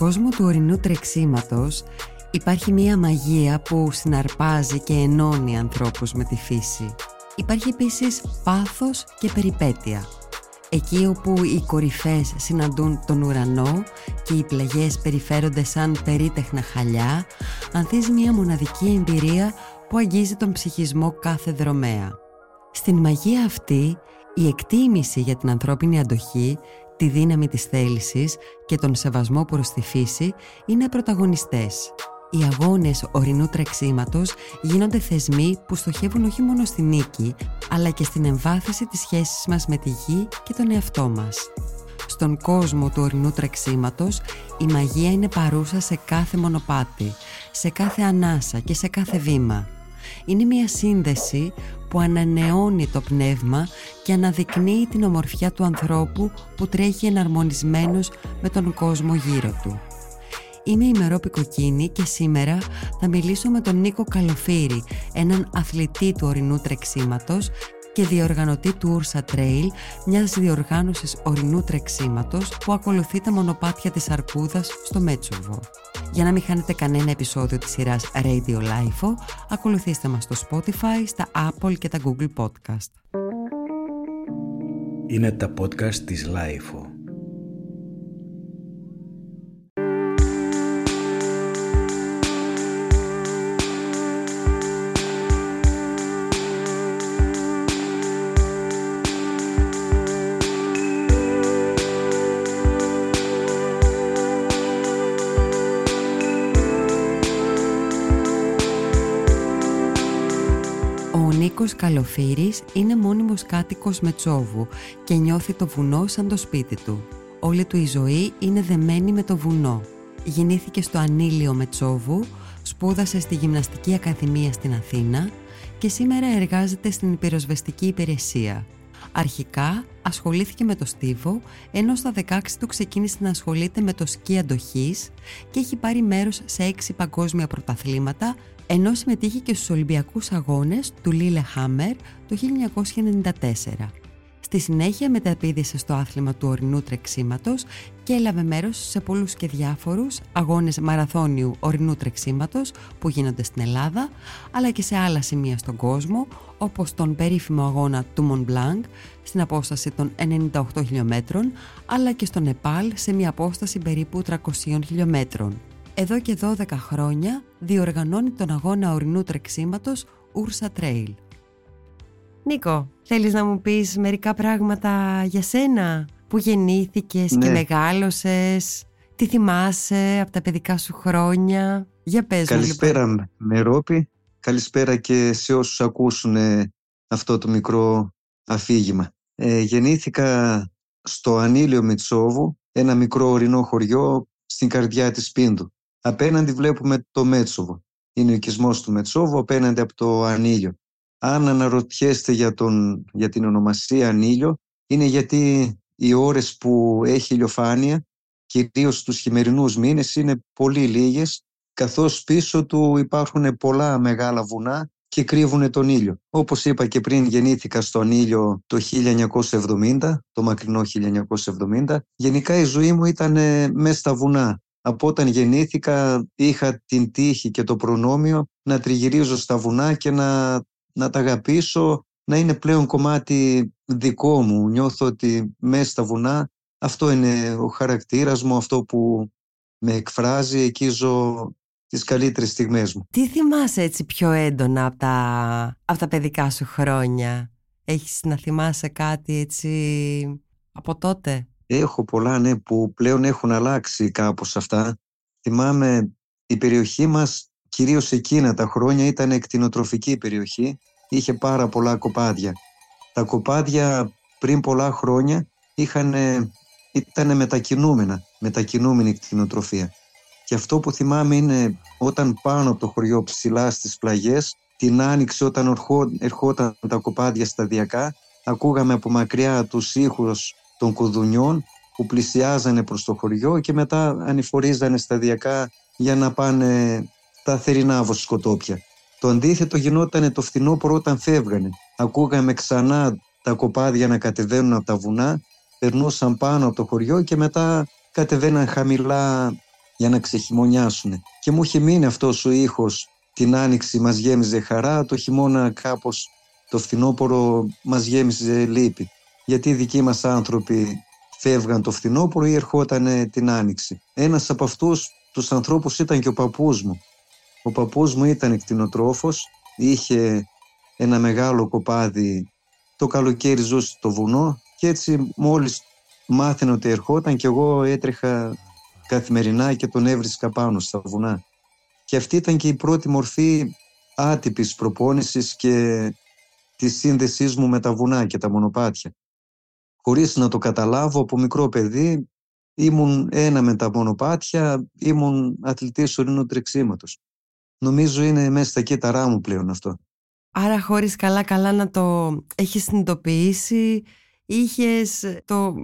Στον κόσμο του ορεινού τρεξίματος υπάρχει μία μαγεία που συναρπάζει και ενώνει ανθρώπους με τη φύση. Υπάρχει επίσης πάθος και περιπέτεια. Εκεί όπου οι κορυφές συναντούν τον ουρανό και οι πλαγιές περιφέρονται σαν περίτεχνα χαλιά, ανθίζει μία μοναδική εμπειρία που αγγίζει τον ψυχισμό κάθε δρομέα. Στην μαγεία αυτή, η εκτίμηση για την ανθρώπινη αντοχή τη δύναμη της θέλησης και τον σεβασμό προς τη φύση είναι πρωταγωνιστές. Οι αγώνες ορεινού τρεξίματος γίνονται θεσμοί που στοχεύουν όχι μόνο στη νίκη, αλλά και στην εμβάθυνση της σχέσης μας με τη γη και τον εαυτό μας. Στον κόσμο του ορεινού τρεξίματος, η μαγεία είναι παρούσα σε κάθε μονοπάτι, σε κάθε ανάσα και σε κάθε βήμα. Είναι μια σύνδεση που ανανεώνει το πνεύμα και αναδεικνύει την ομορφιά του ανθρώπου που τρέχει εναρμονισμένος με τον κόσμο γύρω του. Είμαι η Μερόπη Κοκκίνη και σήμερα θα μιλήσω με τον Νίκο Καλοφύρη, έναν αθλητή του ορεινού τρεξίματος και διοργανωτή του Ursa Trail, μιας διοργάνωσης ορεινού τρεξίματος που ακολουθεί τα μονοπάτια της Αρκούδας στο Μέτσοβο. Για να μην χάνετε κανένα επεισόδιο της σειράς Radio Life, ακολουθήστε μας στο Spotify, στα Apple και τα Google Podcast. Είναι τα podcast της Life. Καλοφύρης είναι μόνιμος κάτοικος Μετσόβου και νιώθει το βουνό σαν το σπίτι του. Όλη του η ζωή είναι δεμένη με το βουνό. Γεννήθηκε στο Ανήλιο Μετσόβου, σπούδασε στη Γυμναστική Ακαδημία στην Αθήνα και σήμερα εργάζεται στην πυροσβεστική υπηρεσία. Αρχικά ασχολήθηκε με το στίβο, ενώ στα 16 του ξεκίνησε να ασχολείται με το σκι αντοχής και έχει πάρει μέρος σε 6 παγκόσμια πρωταθλήματα ενώ συμμετείχε και στους Ολυμπιακούς Αγώνες του Λίλε Χάμερ το 1994. Στη συνέχεια μεταπίδησε στο άθλημα του ορεινού τρεξίματος και έλαβε μέρος σε πολλούς και διάφορους αγώνες μαραθώνιου ορεινού τρεξίματος που γίνονται στην Ελλάδα αλλά και σε άλλα σημεία στον κόσμο όπως τον περίφημο αγώνα του Mont Blanc στην απόσταση των 98 χιλιόμετρων αλλά και στο Νεπάλ σε μια απόσταση περίπου 300 χιλιόμετρων εδώ και 12 χρόνια διοργανώνει τον αγώνα ορεινού τρεξίματος Ursa Trail. Νίκο, θέλεις να μου πεις μερικά πράγματα για σένα, που γεννήθηκες και ναι. μεγάλωσες, τι θυμάσαι από τα παιδικά σου χρόνια, για πες Καλησπέρα μου, λοιπόν. Μερόπη, καλησπέρα και σε όσους ακούσουν αυτό το μικρό αφήγημα. Ε, γεννήθηκα στο Ανήλιο Μητσόβου, ένα μικρό ορεινό χωριό στην καρδιά της Πίντου. Απέναντι βλέπουμε το Μέτσοβο. Είναι ο οικισμός του Μετσόβου απέναντι από το Ανήλιο. Αν αναρωτιέστε για, τον, για την ονομασία Ανήλιο, είναι γιατί οι ώρες που έχει ηλιοφάνεια, κυρίως τους χειμερινούς μήνες, είναι πολύ λίγες, καθώς πίσω του υπάρχουν πολλά μεγάλα βουνά και κρύβουν τον ήλιο. Όπως είπα και πριν γεννήθηκα στον ήλιο το 1970, το μακρινό 1970. Γενικά η ζωή μου ήταν μέσα στα βουνά. Από όταν γεννήθηκα είχα την τύχη και το προνόμιο να τριγυρίζω στα βουνά και να, να τα αγαπήσω, να είναι πλέον κομμάτι δικό μου. Νιώθω ότι μέσα στα βουνά αυτό είναι ο χαρακτήρας μου, αυτό που με εκφράζει, εκεί ζω τις καλύτερες στιγμές μου. Τι θυμάσαι έτσι πιο έντονα από τα, από τα παιδικά σου χρόνια; Έχεις να θυμάσαι κάτι έτσι από τότε; Έχω πολλά ναι, που πλέον έχουν αλλάξει κάπως αυτά. Θυμάμαι η περιοχή μας, κυρίως εκείνα τα χρόνια, ήταν εκτινοτροφική περιοχή. Είχε πάρα πολλά κοπάδια. Τα κοπάδια πριν πολλά χρόνια είχαν, ήταν μετακινούμενα, μετακινούμενη κτηνοτροφία. Και αυτό που θυμάμαι είναι όταν πάνω από το χωριό ψηλά στις πλαγιές, την άνοιξη όταν ερχόταν τα κοπάδια σταδιακά, ακούγαμε από μακριά τους ήχους των κουδουνιών που πλησιάζανε προς το χωριό και μετά ανηφορίζανε σταδιακά για να πάνε τα θερινά βοσκοτόπια. Το αντίθετο γινόταν το φθινόπωρο όταν φεύγανε. Ακούγαμε ξανά τα κοπάδια να κατεβαίνουν από τα βουνά, περνούσαν πάνω από το χωριό και μετά κατεβαίναν χαμηλά για να ξεχειμονιάσουν. Και μου είχε μείνει αυτός ο ήχος την άνοιξη μας γέμιζε χαρά, το χειμώνα κάπως το φθινόπωρο μας γέμιζε λύπη. Γιατί οι δικοί μας άνθρωποι φεύγαν το φθινόπωρο ή ερχόταν την άνοιξη. Ένας από αυτούς τους ανθρώπους ήταν και ο παππούς μου. Ο παππούς μου ήταν εκτινοτρόφος, είχε ένα μεγάλο κοπάδι, το καλοκαίρι ζούσε στο βουνό και έτσι μόλις μάθαινε ότι ερχόταν και εγώ έτρεχα καθημερινά και τον έβρισκα πάνω στα βουνά. Και αυτή ήταν και η πρώτη μορφή άτυπης προπόνησης και της σύνδεσής μου με τα βουνά και τα μονοπάτια. Χωρίς να το καταλάβω από μικρό παιδί ήμουν ένα με τα μονοπάτια, ήμουν αθλητής ορεινού τρεξίματος. Νομίζω είναι μέσα στα κύτταρά μου πλέον αυτό. Άρα χωρίς καλά-καλά να το έχεις συνειδητοποιήσει, είχες το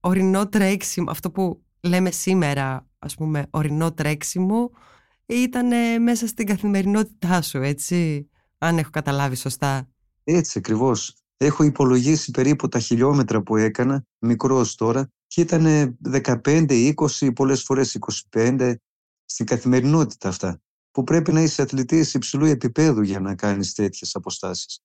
ορεινό τρέξιμο, αυτό που λέμε σήμερα ας πούμε ορεινό τρέξιμο, ήταν μέσα στην καθημερινότητά σου, έτσι, αν έχω καταλάβει σωστά; Έτσι ακριβώς. Έχω υπολογίσει περίπου τα χιλιόμετρα που έκανα, μικρός τώρα, και ήταν 15, 20, πολλές φορές 25 στην καθημερινότητα αυτά, που πρέπει να είσαι αθλητής υψηλού επίπεδου για να κάνεις τέτοιες αποστάσεις.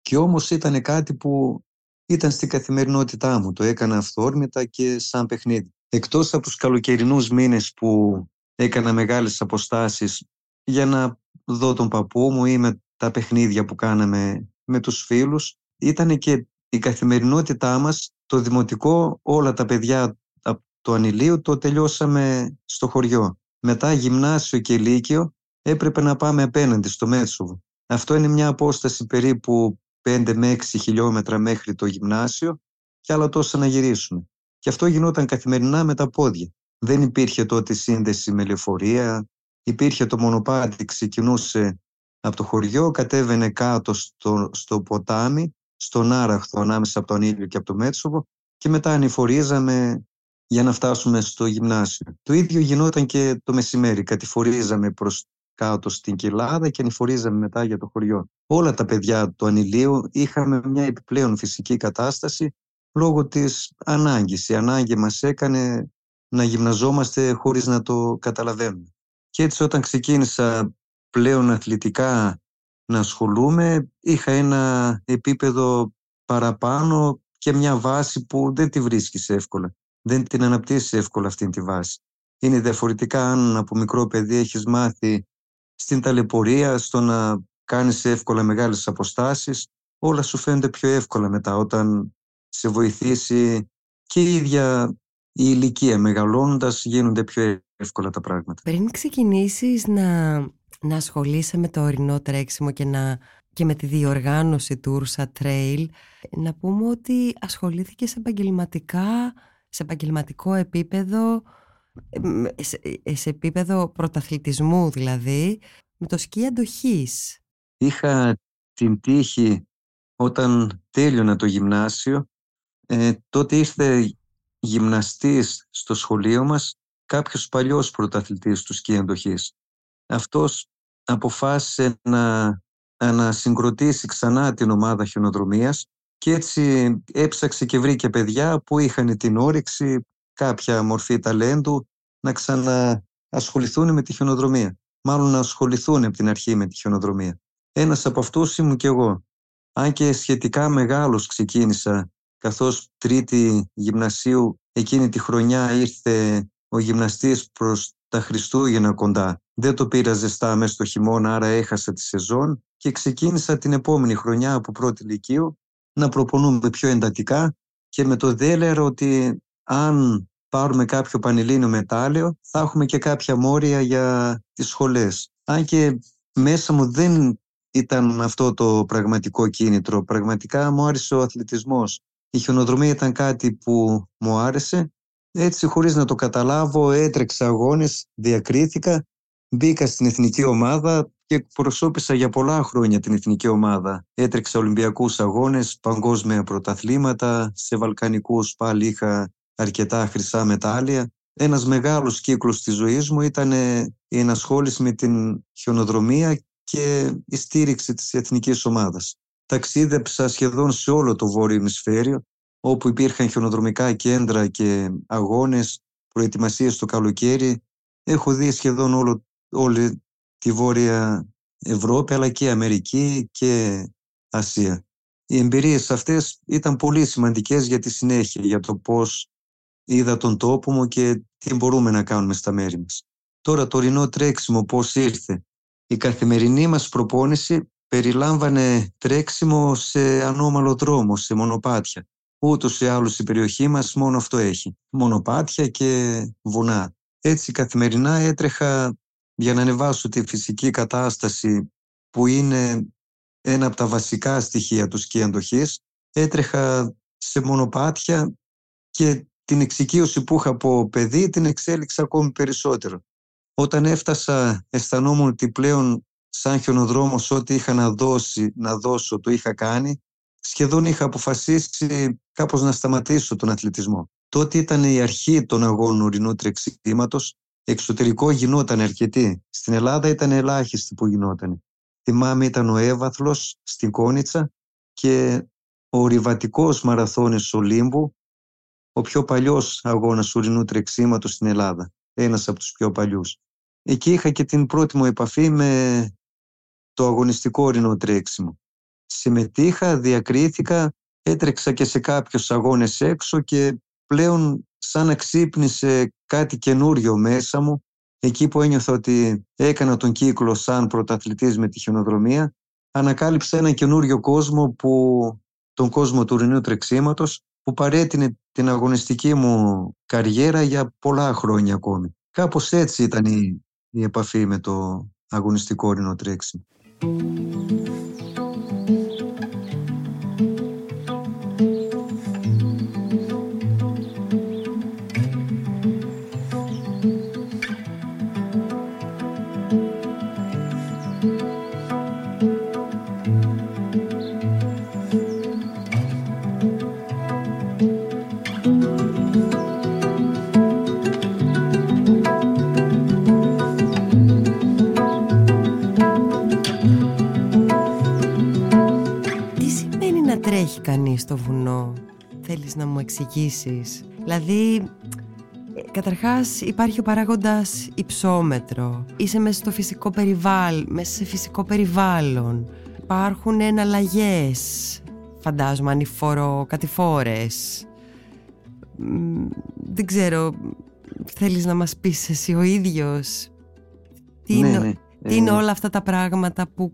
Και όμως ήταν κάτι που ήταν στην καθημερινότητά μου, το έκανα αυθόρμητα και σαν παιχνίδι. Εκτός από τους καλοκαιρινούς μήνες που έκανα μεγάλες αποστάσεις για να δω τον παππού μου ή με τα παιχνίδια που κάναμε με τους φίλους. Ήταν και η καθημερινότητά μας, το δημοτικό, όλα τα παιδιά από το ανηλίου το τελειώσαμε στο χωριό. Μετά γυμνάσιο και λύκειο έπρεπε να πάμε απέναντι στο Μέτσοβο. Αυτό είναι μια απόσταση περίπου 5 με 6 χιλιόμετρα μέχρι το γυμνάσιο και άλλα τόσα να γυρίσουμε. Και αυτό γινόταν καθημερινά με τα πόδια. Δεν υπήρχε τότε σύνδεση με λεωφορεία, υπήρχε το μονοπάτι, ξεκινούσε από το χωριό, κατέβαινε κάτω στο, στο ποτάμι, στον Άραχθο ανάμεσα από τον ήλιο και από το Μέτσοβο και μετά ανηφορίζαμε για να φτάσουμε στο γυμνάσιο. Το ίδιο γινόταν και το μεσημέρι. Κατηφορίζαμε προς κάτω στην Κοιλάδα και ανηφορίζαμε μετά για το χωριό. Όλα τα παιδιά του ανηλίου είχαμε μια επιπλέον φυσική κατάσταση λόγω της ανάγκης. Η ανάγκη μας έκανε να γυμναζόμαστε χωρίς να το καταλαβαίνουμε. Και έτσι όταν ξεκίνησα πλέον αθλητικά να ασχολούμαι, είχα ένα επίπεδο παραπάνω και μια βάση που δεν τη βρίσκεις εύκολα. Δεν την αναπτύσσεις εύκολα αυτή τη βάση. Είναι διαφορετικά αν από μικρό παιδί έχεις μάθει στην ταλαιπωρία, στο να κάνεις εύκολα μεγάλες αποστάσεις, όλα σου φαίνονται πιο εύκολα μετά όταν σε βοηθήσει και η ίδια η ηλικία μεγαλώνοντας γίνονται πιο εύκολα τα πράγματα. Πριν ξεκινήσεις να, να ασχολείσαι με το ορεινό τρέξιμο και, να, και με τη διοργάνωση του Ursa Trail, να πούμε ότι ασχολήθηκες επαγγελματικά, σε επαγγελματικό επίπεδο, σε, σε επίπεδο πρωταθλητισμού δηλαδή, με το σκι αντοχής. Είχα την τύχη όταν τέλειωνα το γυμνάσιο, ε, τότε ήρθε γυμναστής στο σχολείο μας κάποιος παλιός πρωταθλητής του σκι αντοχής. Αυτός αποφάσισε να ανασυγκροτήσει ξανά την ομάδα χιονοδρομίας και έτσι έψαξε και βρήκε παιδιά που είχαν την όρεξη, κάποια μορφή ταλέντου να ξαναασχοληθούν με τη χιονοδρομία. Μάλλον να ασχοληθούν από την αρχή με τη χιονοδρομία. Ένας από αυτούς ήμουν και εγώ. Αν και σχετικά μεγάλος ξεκίνησα καθώς τρίτη γυμνασίου εκείνη τη χρονιά ήρθε ο γυμναστής προς τα Χριστούγεννα κοντά. Δεν το πήρα ζεστά μέσα στο χειμώνα, άρα έχασα τη σεζόν και ξεκίνησα την επόμενη χρονιά από πρώτη ηλικίου να προπονούμε πιο εντατικά και με το δέλερο ότι αν πάρουμε κάποιο πανελλήνιο μετάλλιο θα έχουμε και κάποια μόρια για τις σχολές. Αν και μέσα μου δεν ήταν αυτό το πραγματικό κίνητρο. Πραγματικά μου άρεσε ο αθλητισμός. Η χιονοδρομία ήταν κάτι που μου άρεσε. Έτσι, χωρίς να το καταλάβω, έτρεξα αγώνες, διακρίθηκα, μπήκα στην εθνική ομάδα και προσώπησα για πολλά χρόνια την εθνική ομάδα. Έτρεξα Ολυμπιακούς αγώνες, παγκόσμια πρωταθλήματα, σε Βαλκανικούς πάλι είχα αρκετά χρυσά μετάλλια. Ένας μεγάλος κύκλος της ζωής μου ήταν η ενασχόληση με την χιονοδρομία και η στήριξη της εθνικής ομάδας. Ταξίδεψα σχεδόν σε όλο το βόρειο ημισφαίριο, όπου υπήρχαν χιονοδρομικά κέντρα και αγώνες προετοιμασίες το καλοκαίρι. Έχω δει σχεδόν όλο, όλη τη Βόρεια Ευρώπη αλλά και Αμερική και Ασία. Οι εμπειρίες αυτές ήταν πολύ σημαντικές για τη συνέχεια, για το πώς είδα τον τόπο μου και τι μπορούμε να κάνουμε στα μέρη μας. Τώρα το ορεινό τρέξιμο πώς ήρθε. Η καθημερινή μας προπόνηση περιλάμβανε τρέξιμο σε ανώμαλο δρόμο, σε μονοπάτια. Ούτως ή άλλως η περιοχή μας μόνο αυτό έχει. Μονοπάτια και βουνά. Έτσι καθημερινά έτρεχα για να ανεβάσω τη φυσική κατάσταση που είναι ένα από τα βασικά στοιχεία του σκι αντοχής. Έτρεχα σε μονοπάτια και την εξοικείωση που είχα από παιδί την εξέλιξα ακόμη περισσότερο. Όταν έφτασα αισθανόμουν ότι πλέον σαν χιονοδρόμος ό,τι είχα να, δώσει, να δώσω το είχα κάνει. Σχεδόν είχα αποφασίσει κάπως να σταματήσω τον αθλητισμό. Τότε ήταν η αρχή των αγώνων ορεινού τρεξίματος. Εξωτερικό γινόταν αρκετή. Στην Ελλάδα ήταν ελάχιστη που γινόταν. Θυμάμαι ήταν ο Έβαθλος στην Κόνιτσα και ο ριβατικός μαραθώνης Ολύμπου, ο πιο παλιός αγώνας ουρινού τρεξίματος στην Ελλάδα. Ένας από τους πιο παλιούς. Εκεί είχα και την πρώτη μου επαφή με το αγωνιστικό ορεινό τρέξιμο. Συμμετείχα, διακρίθηκα, έτρεξα και σε κάποιους αγώνες έξω και πλέον σαν να ξύπνησε κάτι καινούριο μέσα μου εκεί που ένιωθα ότι έκανα τον κύκλο σαν πρωταθλητής με τη χιονοδρομία ανακάλυψα ένα καινούριο κόσμο που τον κόσμο του ουρινού τρεξίματος που παρέτεινε την αγωνιστική μου καριέρα για πολλά χρόνια ακόμη. Κάπως έτσι ήταν η, η επαφή με το αγωνιστικό ορεινό τρέξιμο. Στο βουνό. Θέλεις να μου εξηγήσεις. Δηλαδή Καταρχάς υπάρχει ο παράγοντας υψόμετρο. Είσαι μέσα στο φυσικό περιβάλλον Μέσα σε φυσικό περιβάλλον. Υπάρχουν εναλλαγές Φαντάζομαι ανηφορο κατηφόρες. Δεν ξέρω Θέλεις να μας πεις εσύ ο ίδιος. Τι, ναι, είναι, ναι. τι είναι Ε, όλα αυτά τα πράγματα που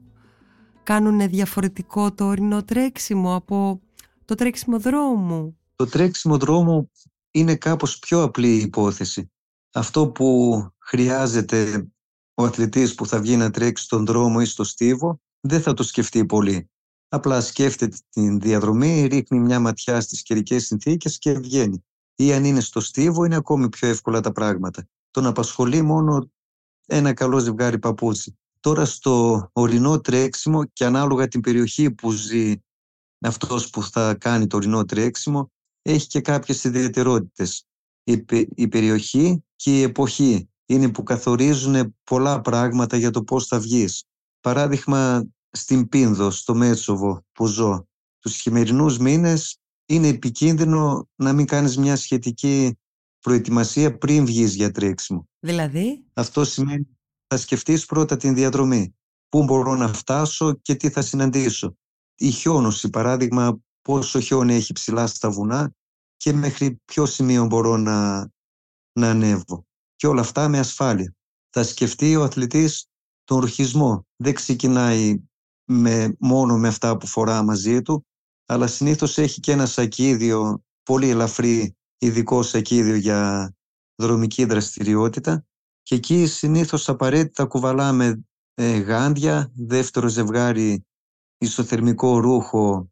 κάνουν διαφορετικό το ορεινό τρέξιμο από το τρέξιμο δρόμου; Το τρέξιμο δρόμου είναι κάπως πιο απλή υπόθεση. Αυτό που χρειάζεται ο αθλητής που θα βγει να τρέξει στον δρόμο ή στο στίβο δεν θα το σκεφτεί πολύ. Απλά σκέφτεται την διαδρομή, ρίχνει μια ματιά στις καιρικές συνθήκες και βγαίνει. Ή αν είναι στο στίβο είναι ακόμη πιο εύκολα τα πράγματα. Τον απασχολεί μόνο ένα καλό ζευγάρι παπούτσι. Τώρα στο ορεινό τρέξιμο και ανάλογα την περιοχή που ζει αυτός που θα κάνει το ορεινό τρέξιμο έχει και κάποιες ιδιαιτερότητες. Η, πε- η περιοχή και η εποχή είναι που καθορίζουν πολλά πράγματα για το πώς θα βγεις. Παράδειγμα, στην Πίνδο, στο Μέτσοβο που ζω, τους χειμερινούς μήνες είναι επικίνδυνο να μην κάνεις μια σχετική προετοιμασία πριν βγεις για τρέξιμο. Δηλαδή, Αυτό σημαίνει θα σκεφτείς πρώτα την διαδρομή. Πού μπορώ να φτάσω και τι θα συναντήσω. Η χιόνωση, παράδειγμα, πόσο χιόνι έχει ψηλά στα βουνά και μέχρι ποιο σημείο μπορώ να, να ανέβω. Και όλα αυτά με ασφάλεια. Θα σκεφτεί ο αθλητής τον ορχισμό. Δεν ξεκινάει με, μόνο με αυτά που φορά μαζί του, αλλά συνήθως έχει και ένα σακίδιο, πολύ ελαφρύ ειδικό σακίδιο για δρομική δραστηριότητα και εκεί συνήθως απαραίτητα κουβαλάμε ε, γάντια, δεύτερο ζευγάρι ισοθερμικό ρούχο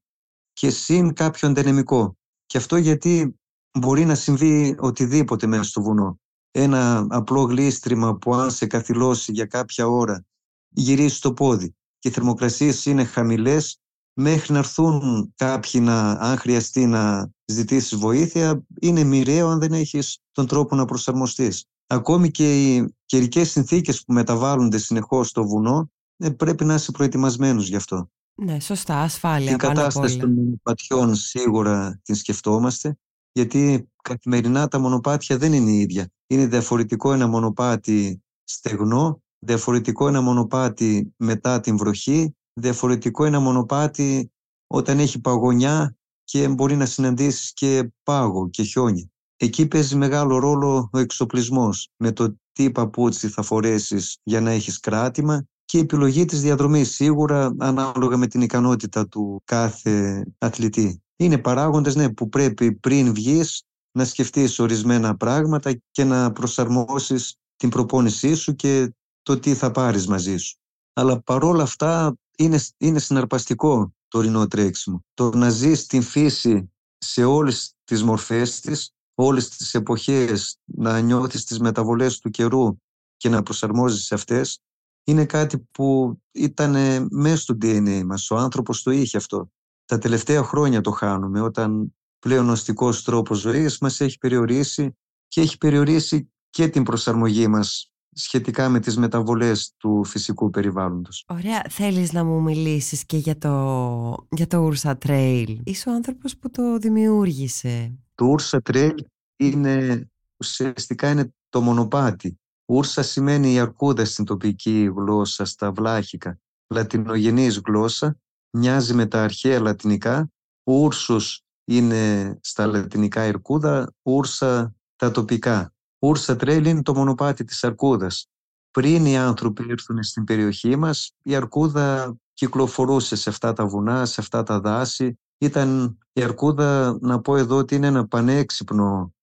και συν κάποιο αντενεμικό. Και αυτό γιατί μπορεί να συμβεί οτιδήποτε μέσα στο βουνό. Ένα απλό γλίστριμα που αν σε καθυλώσει για κάποια ώρα γυρίσει το πόδι και οι θερμοκρασίες είναι χαμηλές μέχρι να έρθουν κάποιοι να, αν χρειαστεί να ζητήσεις βοήθεια είναι μοιραίο αν δεν έχεις τον τρόπο να προσαρμοστείς. Ακόμη και οι καιρικές συνθήκες που μεταβάλλονται συνεχώς στο βουνό ε, πρέπει να είσαι προετοιμασμένος γι' αυτό. ναι, σωστά, ασφάλεια Την πάνω απ' κατάσταση όλα. των πατιών σίγουρα την σκεφτόμαστε. γιατί καθημερινά τα μονοπάτια δεν είναι ίδια. Είναι διαφορετικό ένα μονοπάτι στεγνό, διαφορετικό ένα μονοπάτι μετά την βροχή, διαφορετικό ένα μονοπάτι όταν έχει παγωνιά και μπορεί να συναντήσεις και πάγο και χιόνι. Εκεί παίζει μεγάλο ρόλο ο εξοπλισμός με το τι παπούτσι θα φορέσεις για να έχεις κράτημα και η επιλογή της διαδρομής σίγουρα ανάλογα με την ικανότητα του κάθε αθλητή. Είναι παράγοντες ναι, που πρέπει πριν βγεις να σκεφτείς ορισμένα πράγματα και να προσαρμόσεις την προπόνησή σου και το τι θα πάρεις μαζί σου. Αλλά παρόλα αυτά είναι, είναι συναρπαστικό το ορεινό τρέξιμο. Το να ζεις την φύση σε όλες τις μορφές της, όλες τις εποχές, να νιώθεις τις μεταβολές του καιρού και να προσαρμόζεις σε αυτές, είναι κάτι που ήταν μέσα στο DNA μας. Ο άνθρωπος το είχε αυτό. Τα τελευταία χρόνια το χάνουμε, όταν πλέον ο αστικός τρόπος ζωής μας έχει περιορίσει και έχει περιορίσει και την προσαρμογή μας σχετικά με τις μεταβολές του φυσικού περιβάλλοντος. Ωραία. Θέλεις να μου μιλήσεις και για το, για το Ursa Trail. Είσαι ο άνθρωπος που το δημιούργησε. Το Ursa Trail είναι, ουσιαστικά είναι το μονοπάτι. Ούρσα σημαίνει η αρκούδα στην τοπική γλώσσα, στα βλάχικα. Λατινογενής γλώσσα, μοιάζει με τα αρχαία λατινικά. Ούρσος είναι στα λατινικά αρκούδα, ούρσα τα τοπικά. Ούρσα τρέλ είναι το μονοπάτι της αρκούδας. Πριν οι άνθρωποι ήρθουν στην περιοχή μας, η αρκούδα κυκλοφορούσε σε αυτά τα βουνά, σε αυτά τα δάση. Ήταν η αρκούδα, να πω εδώ, ότι είναι ένα πανέξυπνο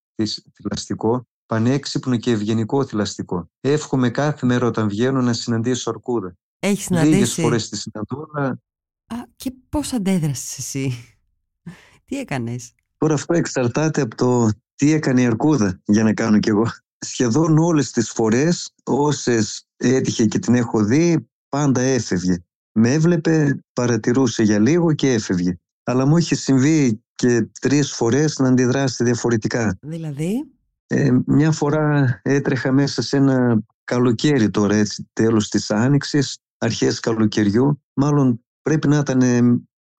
θηλαστικό, πανέξυπνο και ευγενικό θηλαστικό. Εύχομαι κάθε μέρα όταν βγαίνω να συναντήσω αρκούδα. Έχεις συναντήσει; Λίγες φορές τη συναντώ, Α, και πώς αντέδρασες εσύ; τι έκανες; Τώρα αυτό εξαρτάται από το τι έκανε η αρκούδα για να κάνω κι εγώ. Σχεδόν όλες τις φορές όσες έτυχε και την έχω δει πάντα έφευγε. Με έβλεπε, παρατηρούσε για λίγο και έφευγε. Αλλά μου είχε συμβεί και τρεις φορές να αντιδράσει διαφορετικά. Δηλαδή; Ε, μια φορά έτρεχα μέσα σε ένα καλοκαίρι τώρα έτσι, τέλος της άνοιξης, αρχές καλοκαιριού. Μάλλον πρέπει να ήταν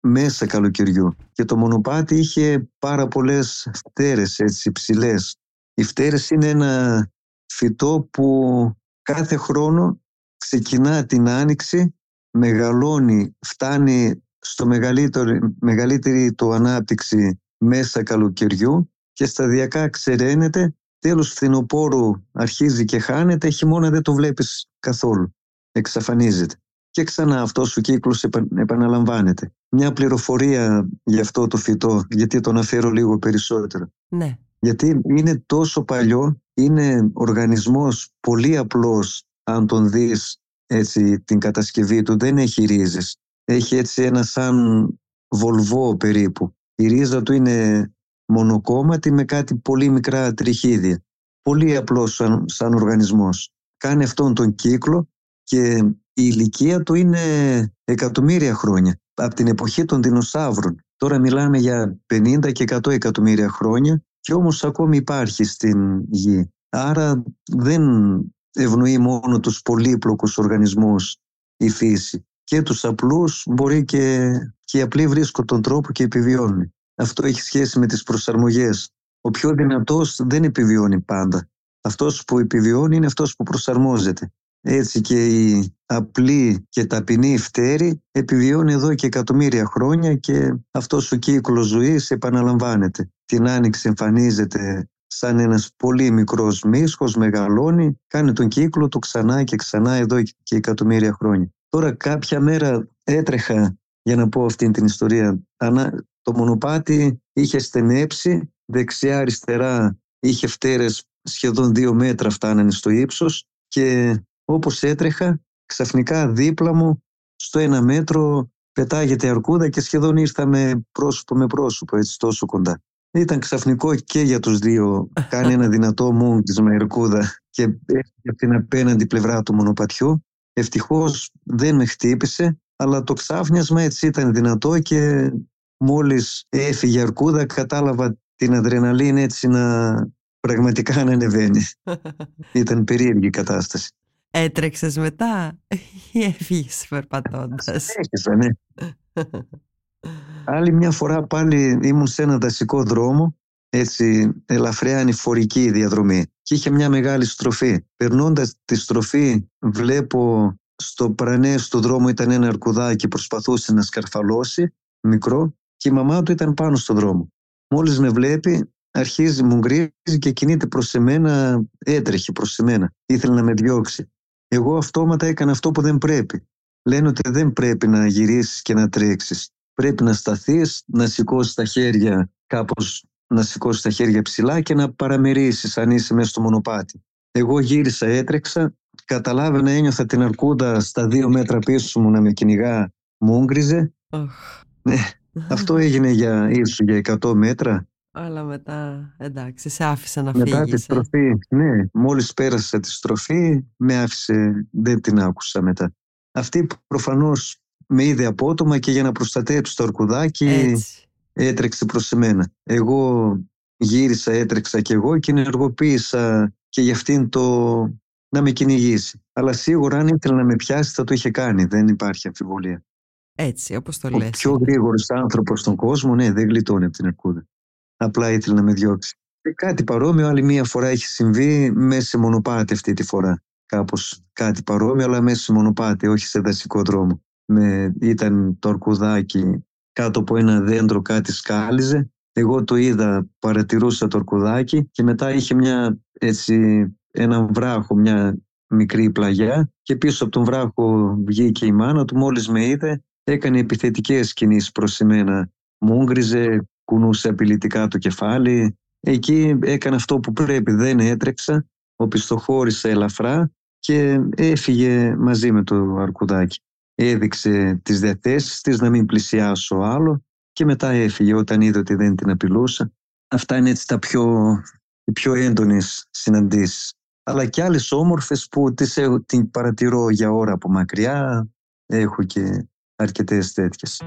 μέσα καλοκαιριού και το μονοπάτι είχε πάρα πολλές φτέρες έτσι ψηλές. Οι φτέρες είναι ένα φυτό που κάθε χρόνο ξεκινά την άνοιξη, μεγαλώνει, φτάνει στο μεγαλύτερο, μεγαλύτερη το ανάπτυξη μέσα καλοκαιριού και σταδιακά ξεραίνεται, τέλος φθινοπόρου αρχίζει και χάνεται, χειμώνα δεν το βλέπεις καθόλου, εξαφανίζεται και ξανά αυτός ο κύκλος επαναλαμβάνεται. Μια πληροφορία για αυτό το φυτό, γιατί το αναφέρω λίγο περισσότερο. Ναι. Γιατί είναι τόσο παλιό, είναι οργανισμός πολύ απλός αν τον δεις έτσι, την κατασκευή του, δεν έχει ρίζες. Έχει έτσι ένα σαν βολβό περίπου. Η ρίζα του είναι μονοκόμματη με κάτι πολύ μικρά τριχίδια. Πολύ απλός σαν, σαν οργανισμός. Κάνει αυτόν τον κύκλο και η ηλικία του είναι εκατομμύρια χρόνια, από την εποχή των δεινοσαύρων. Τώρα μιλάμε για 50 και 100 εκατομμύρια χρόνια και όμως ακόμη υπάρχει στην γη. Άρα δεν ευνοεί μόνο τους πολύπλοκους οργανισμούς η φύση. Και τους απλούς μπορεί και, και οι απλοί βρίσκουν τον τρόπο και επιβιώνουν. Αυτό έχει σχέση με τις προσαρμογές. Ο πιο δυνατός δεν επιβιώνει πάντα. Αυτός που επιβιώνει είναι αυτός που προσαρμόζεται. Έτσι και η απλή και ταπεινή φτέρη επιβιώνει εδώ και εκατομμύρια χρόνια και αυτός ο κύκλος ζωής επαναλαμβάνεται. Την άνοιξη εμφανίζεται σαν ένας πολύ μικρός μίσχος, μεγαλώνει, κάνει τον κύκλο του ξανά και ξανά εδώ και εκατομμύρια χρόνια. Τώρα κάποια μέρα έτρεχα για να πω αυτή την ιστορία. Το μονοπάτι είχε στενέψει, δεξιά-αριστερά είχε φτέρες σχεδόν δύο μέτρα φτάνανε στο ύψος και όπως έτρεχα, ξαφνικά δίπλα μου, στο ένα μέτρο, πετάγεται αρκούδα και σχεδόν ήρθαμε πρόσωπο με πρόσωπο, έτσι τόσο κοντά. Ήταν ξαφνικό και για τους δύο. Κάνει ένα δυνατό με αρκούδα και έρχεται από την απέναντι πλευρά του μονοπατιού. Ευτυχώς δεν με χτύπησε, αλλά το ξάφνιασμα έτσι ήταν δυνατό και μόλις έφυγε αρκούδα κατάλαβα την αδρεναλίνη έτσι να πραγματικά να ανεβαίνει. ήταν περίεργη η κατάσταση. Έτρεξες μετά ή έφυγες περπατώντας; Έχισα, ναι. Άλλη μια φορά πάλι ήμουν σε ένα δασικό δρόμο έτσι ελαφριά ανηφορική διαδρομή και είχε μια μεγάλη στροφή. Περνώντας τη στροφή βλέπω στο πρανές του δρόμου ήταν ένα αρκουδάκι προσπαθούσε να σκαρφαλώσει μικρό και η μαμά του ήταν πάνω στο δρόμο. Μόλις με βλέπει αρχίζει, μου γκρίζει και κινείται προς εμένα, έτρεχε προς εμένα. Ήθελε να με διώξει. Εγώ αυτόματα έκανα αυτό που δεν πρέπει. Λένε ότι δεν πρέπει να γυρίσεις και να τρέξεις. Πρέπει να σταθείς, να σηκώσεις τα χέρια κάπως, να σηκώσει τα χέρια ψηλά και να παραμερίσεις αν είσαι μέσα στο μονοπάτι. Εγώ γύρισα, έτρεξα, καταλάβαινα, ένιωθα την αρκούδα στα δύο μέτρα πίσω μου να με κυνηγά, μου γκριζε. Ναι, αυτό έγινε για ίσως για 100 μέτρα αλλά μετά, εντάξει, σε άφησε να μετά φύγεις. τη στροφή, ναι, μόλις πέρασα τη στροφή, με άφησε, δεν την άκουσα μετά. Αυτή προφανώς με είδε απότομα και για να προστατέψει το αρκουδάκι Έτσι. Έτρεξε προς εμένα. Εγώ γύρισα, έτρεξα κι εγώ και ενεργοποίησα και για αυτήν το να με κυνηγήσει. Αλλά σίγουρα αν ήθελε να με πιάσει θα το είχε κάνει, δεν υπάρχει αμφιβολία. Έτσι, όπως το Ο λες. πιο γρήγορος άνθρωπος στον κόσμο, ναι, δεν γλιτώνει από την αρκούδα απλά ήθελε να με διώξει. Και κάτι παρόμοιο άλλη μία φορά έχει συμβεί μέσα σε μονοπάτι αυτή τη φορά. Κάπως κάτι παρόμοιο αλλά μέσα σε μονοπάτι, όχι σε δασικό δρόμο. Με, ήταν το αρκουδάκι κάτω από ένα δέντρο κάτι σκάλιζε. Εγώ το είδα, παρατηρούσα το αρκουδάκι και μετά είχε μια, έτσι, έναν βράχο, μια μικρή πλαγιά και πίσω από τον βράχο βγήκε η μάνα του, μόλις με είδε έκανε επιθετικές κινήσεις προς εμένα. Μου γκριζε, κουνούσε απειλητικά το κεφάλι. Εκεί έκανε αυτό που πρέπει, δεν έτρεξα, οπισθοχώρησε ελαφρά και έφυγε μαζί με το αρκουδάκι. Έδειξε τις διαθέσεις της να μην πλησιάσω άλλο και μετά έφυγε όταν είδε ότι δεν την απειλούσα. Αυτά είναι έτσι τα πιο, οι πιο έντονες συναντήσεις. Αλλά και άλλες όμορφες που τις έχω, την παρατηρώ για ώρα από μακριά. Έχω και αρκετές τέτοιες.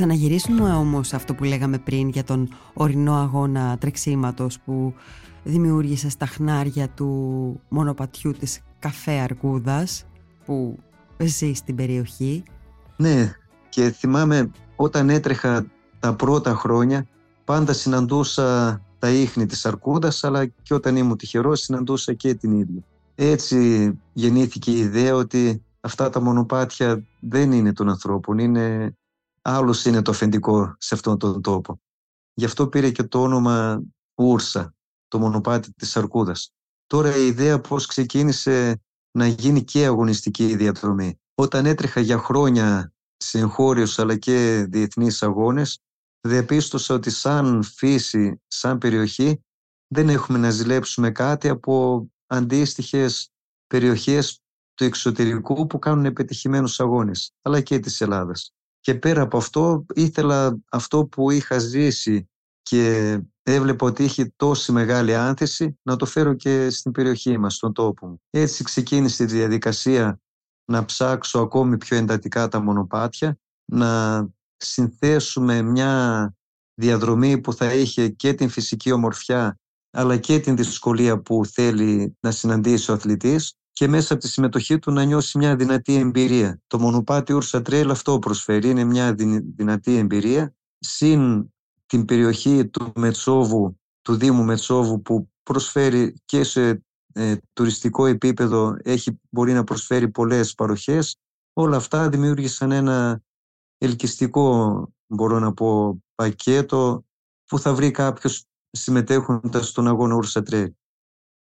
Ξαναγυρίσουμε όμως αυτό που λέγαμε πριν για τον ορεινό αγώνα τρεξίματος που δημιούργησε στα χνάρια του μονοπατιού της Καφέ Αρκούδας που ζει στην περιοχή. Ναι, και θυμάμαι όταν έτρεχα τα πρώτα χρόνια πάντα συναντούσα τα ίχνη της Αρκούδας αλλά και όταν ήμουν τυχερός συναντούσα και την ίδια. Έτσι γεννήθηκε η ιδέα ότι αυτά τα μονοπάτια δεν είναι των ανθρώπων, είναι άλλος είναι το αφεντικό σε αυτόν τον τόπο. Γι' αυτό πήρε και το όνομα Ούρσα, το μονοπάτι της Αρκούδας. Τώρα η ιδέα πώς ξεκίνησε να γίνει και αγωνιστική η διαδρομή. Όταν έτρεχα για χρόνια σε εγχώριους αλλά και διεθνείς αγώνες, διαπίστωσα ότι σαν φύση, σαν περιοχή, δεν έχουμε να ζηλέψουμε κάτι από αντίστοιχες περιοχές του εξωτερικού που κάνουν επιτυχημένους αγώνες, αλλά και της Ελλάδας. Και πέρα από αυτό ήθελα αυτό που είχα ζήσει και έβλεπα ότι είχε τόση μεγάλη άνθηση να το φέρω και στην περιοχή μας, στον τόπο μου. Έτσι ξεκίνησε η διαδικασία να ψάξω ακόμη πιο εντατικά τα μονοπάτια, να συνθέσουμε μια διαδρομή που θα είχε και την φυσική ομορφιά αλλά και την δυσκολία που θέλει να συναντήσει ο αθλητής και μέσα από τη συμμετοχή του να νιώσει μια δυνατή εμπειρία. Το μονοπάτι Ούρσα Τρέλ αυτό προσφέρει, είναι μια δυνατή εμπειρία. Συν την περιοχή του Μετσόβου, του Δήμου Μετσόβου που προσφέρει και σε ε, τουριστικό επίπεδο έχει, μπορεί να προσφέρει πολλές παροχές. Όλα αυτά δημιούργησαν ένα ελκυστικό, μπορώ να πω, πακέτο που θα βρει κάποιος συμμετέχοντας στον αγώνα Ούρσα Τρέλ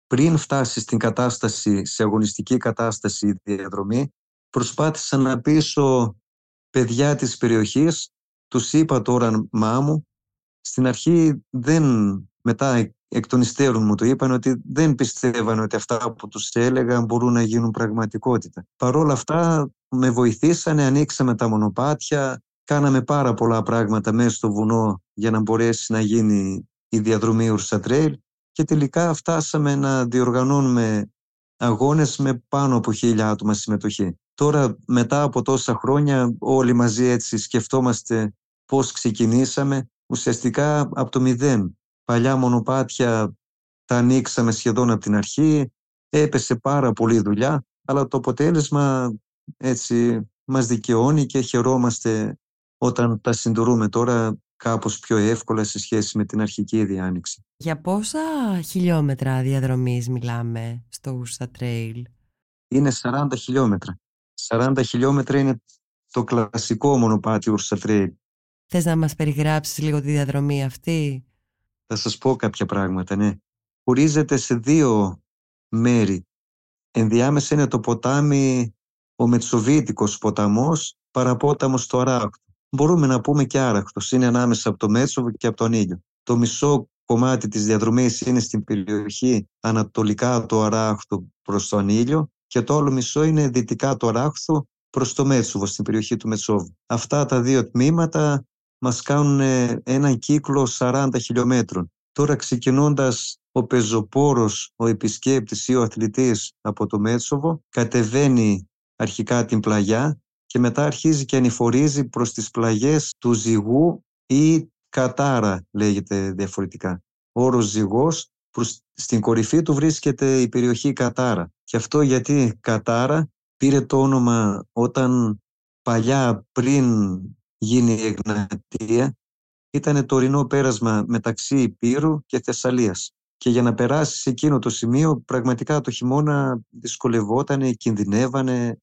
πριν φτάσει στην κατάσταση, σε αγωνιστική κατάσταση η διαδρομή, προσπάθησα να πείσω παιδιά της περιοχής, τους είπα το όραμά μου. Στην αρχή δεν, μετά εκ των υστέρων μου το είπαν ότι δεν πιστεύαν ότι αυτά που τους έλεγαν μπορούν να γίνουν πραγματικότητα. Παρ' όλα αυτά με βοηθήσανε, ανοίξαμε τα μονοπάτια, κάναμε πάρα πολλά πράγματα μέσα στο βουνό για να μπορέσει να γίνει η διαδρομή Ουρσα και τελικά φτάσαμε να διοργανώνουμε αγώνες με πάνω από χίλια άτομα συμμετοχή. Τώρα μετά από τόσα χρόνια όλοι μαζί έτσι σκεφτόμαστε πώς ξεκινήσαμε ουσιαστικά από το μηδέν. Παλιά μονοπάτια τα ανοίξαμε σχεδόν από την αρχή, έπεσε πάρα πολύ δουλειά, αλλά το αποτέλεσμα έτσι μας δικαιώνει και χαιρόμαστε όταν τα συντηρούμε τώρα κάπως πιο εύκολα σε σχέση με την αρχική διάνοιξη. Για πόσα χιλιόμετρα διαδρομής μιλάμε στο Ursa Trail? Είναι 40 χιλιόμετρα. 40 χιλιόμετρα είναι το κλασικό μονοπάτι Ursa Trail. Θες να μας περιγράψεις λίγο τη διαδρομή αυτή; Θα σας πω κάποια πράγματα, ναι. Χωρίζεται σε δύο μέρη. Ενδιάμεσα είναι το ποτάμι, ο Μετσοβίτικος ποταμός, παραπόταμος στο Αράκτο. Μπορούμε να πούμε και Άρακτος, είναι ανάμεσα από το Μέτσοβο και από τον ήλιο. Το μισό κομμάτι της διαδρομής είναι στην περιοχή ανατολικά του Αράχτου προς τον ήλιο και το άλλο μισό είναι δυτικά του Αράχτου προς το Μέτσοβο, στην περιοχή του Μετσόβου. Αυτά τα δύο τμήματα μας κάνουν έναν κύκλο 40 χιλιόμετρων. Τώρα ξεκινώντας ο πεζοπόρος, ο επισκέπτης ή ο αθλητής από το Μέτσοβο κατεβαίνει αρχικά την πλαγιά και μετά αρχίζει και ανηφορίζει προς τις πλαγιές του ζυγού ή κατάρα λέγεται διαφορετικά. Ο όρος ζυγός προς, στην κορυφή του βρίσκεται η περιοχή Κατάρα. Και αυτό γιατί Κατάρα πήρε το όνομα όταν παλιά πριν γίνει η Εγνατία ήταν το ορεινό πέρασμα μεταξύ Υπήρου και Θεσσαλίας. Και για να περάσει σε εκείνο το σημείο πραγματικά το χειμώνα δυσκολευότανε, κινδυνεύανε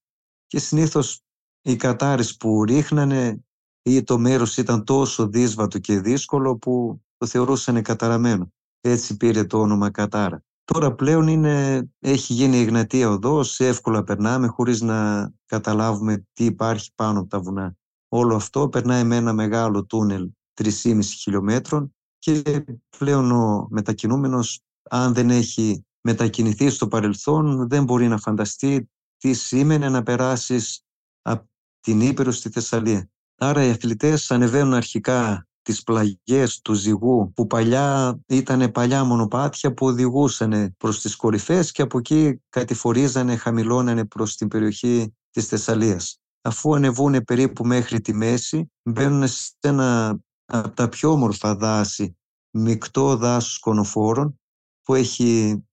και συνήθως οι κατάρες που ρίχνανε ή το μέρος ήταν τόσο δύσβατο και δύσκολο που το θεωρούσαν καταραμένο. Έτσι πήρε το όνομα Κατάρα. Τώρα πλέον είναι, έχει γίνει η Εγνατία Οδός, εύκολα περνάμε χωρίς να καταλάβουμε τι υπάρχει πάνω από τα βουνά. Όλο αυτό περνάει με ένα μεγάλο τούνελ 3,5 χιλιόμετρων και πλέον ο μετακινούμενος αν δεν έχει μετακινηθεί στο παρελθόν δεν μπορεί να φανταστεί τι σήμαινε να περάσεις από την Ήπειρο στη Θεσσαλία. Άρα οι αθλητές ανεβαίνουν αρχικά τις πλαγιές του ζυγού που παλιά ήταν παλιά μονοπάτια που οδηγούσαν προς τις κορυφές και από εκεί κατηφορίζανε, χαμηλώνανε προς την περιοχή της Θεσσαλίας. Αφού ανεβούν περίπου μέχρι τη μέση, μπαίνουν σε ένα από τα πιο όμορφα δάση, μεικτό δάσος κονοφόρων που έχει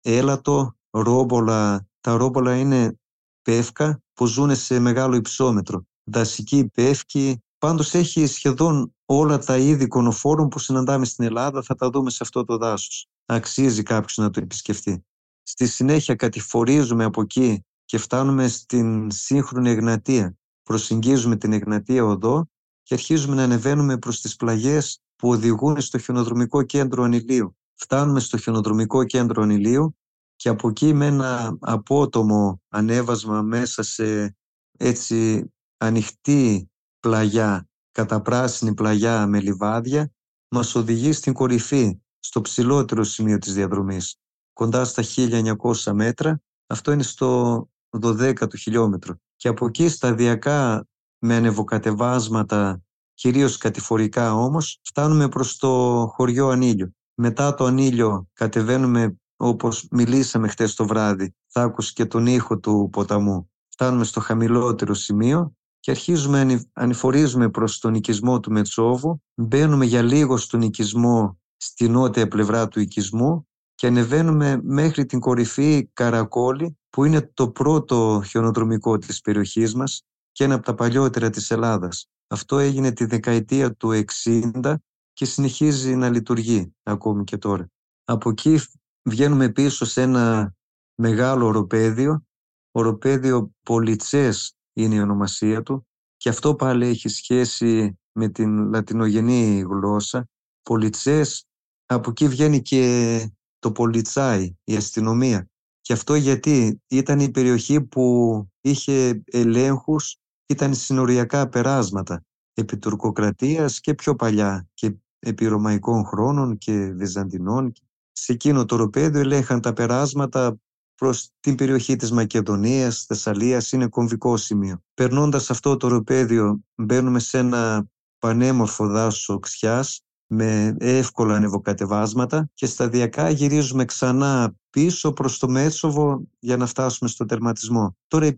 έλατο, ρόμπολα. Τα ρόμπολα είναι πεύκα που ζουν σε μεγάλο υψόμετρο. Δασική πεύκη, πάντως έχει σχεδόν όλα τα είδη κονοφόρων που συναντάμε στην Ελλάδα, θα τα δούμε σε αυτό το δάσος. Αξίζει κάποιος να το επισκεφτεί. Στη συνέχεια κατηφορίζουμε από εκεί και φτάνουμε στην σύγχρονη Εγνατία. Προσεγγίζουμε την Εγνατία οδό και αρχίζουμε να ανεβαίνουμε προς τις πλαγιές που οδηγούν στο χιονοδρομικό κέντρο Ανηλίου. Φτάνουμε στο χιονοδρομικό κέντρο Ανηλίου και από εκεί με ένα απότομο ανέβασμα μέσα σε έτσι ανοιχτή πλαγιά, καταπράσινη πλαγιά με λιβάδια, μας οδηγεί στην κορυφή, στο ψηλότερο σημείο της διαδρομής, κοντά στα 1900 μέτρα. Αυτό είναι στο 12ο χιλιόμετρο. Και από εκεί σταδιακά με ανεβοκατεβάσματα, κυρίως κατηφορικά όμως, φτάνουμε προς το χωριό Ανήλιο. Μετά το Ανήλιο κατεβαίνουμε όπως μιλήσαμε χτες το βράδυ, θα άκουσε και τον ήχο του ποταμού. Φτάνουμε στο χαμηλότερο σημείο και αρχίζουμε να ανηφορίζουμε προς τον οικισμό του Μετσόβου, μπαίνουμε για λίγο στον οικισμό στη νότια πλευρά του οικισμού και ανεβαίνουμε μέχρι την κορυφή Καρακόλη που είναι το πρώτο χιονοδρομικό της περιοχής μας και ένα από τα παλιότερα της Ελλάδας. Αυτό έγινε τη δεκαετία του 60 και συνεχίζει να λειτουργεί ακόμη και τώρα. Από εκεί βγαίνουμε πίσω σε ένα μεγάλο οροπέδιο. Οροπέδιο Πολιτσές είναι η ονομασία του και αυτό πάλι έχει σχέση με την λατινογενή γλώσσα. Πολιτσές, από εκεί βγαίνει και το Πολιτσάι, η αστυνομία. Και αυτό γιατί ήταν η περιοχή που είχε ελέγχους, ήταν συνοριακά περάσματα επί τουρκοκρατίας και πιο παλιά και επί ρωμαϊκών χρόνων και βυζαντινών σε εκείνο το οροπέδιο ελέγχαν τα περάσματα προς την περιοχή της Μακεδονίας, Θεσσαλίας, είναι κομβικό σημείο. Περνώντας αυτό το οροπέδιο μπαίνουμε σε ένα πανέμορφο δάσο οξιάς με εύκολα ανεβοκατεβάσματα και σταδιακά γυρίζουμε ξανά πίσω προς το Μέτσοβο για να φτάσουμε στο τερματισμό. Τώρα η,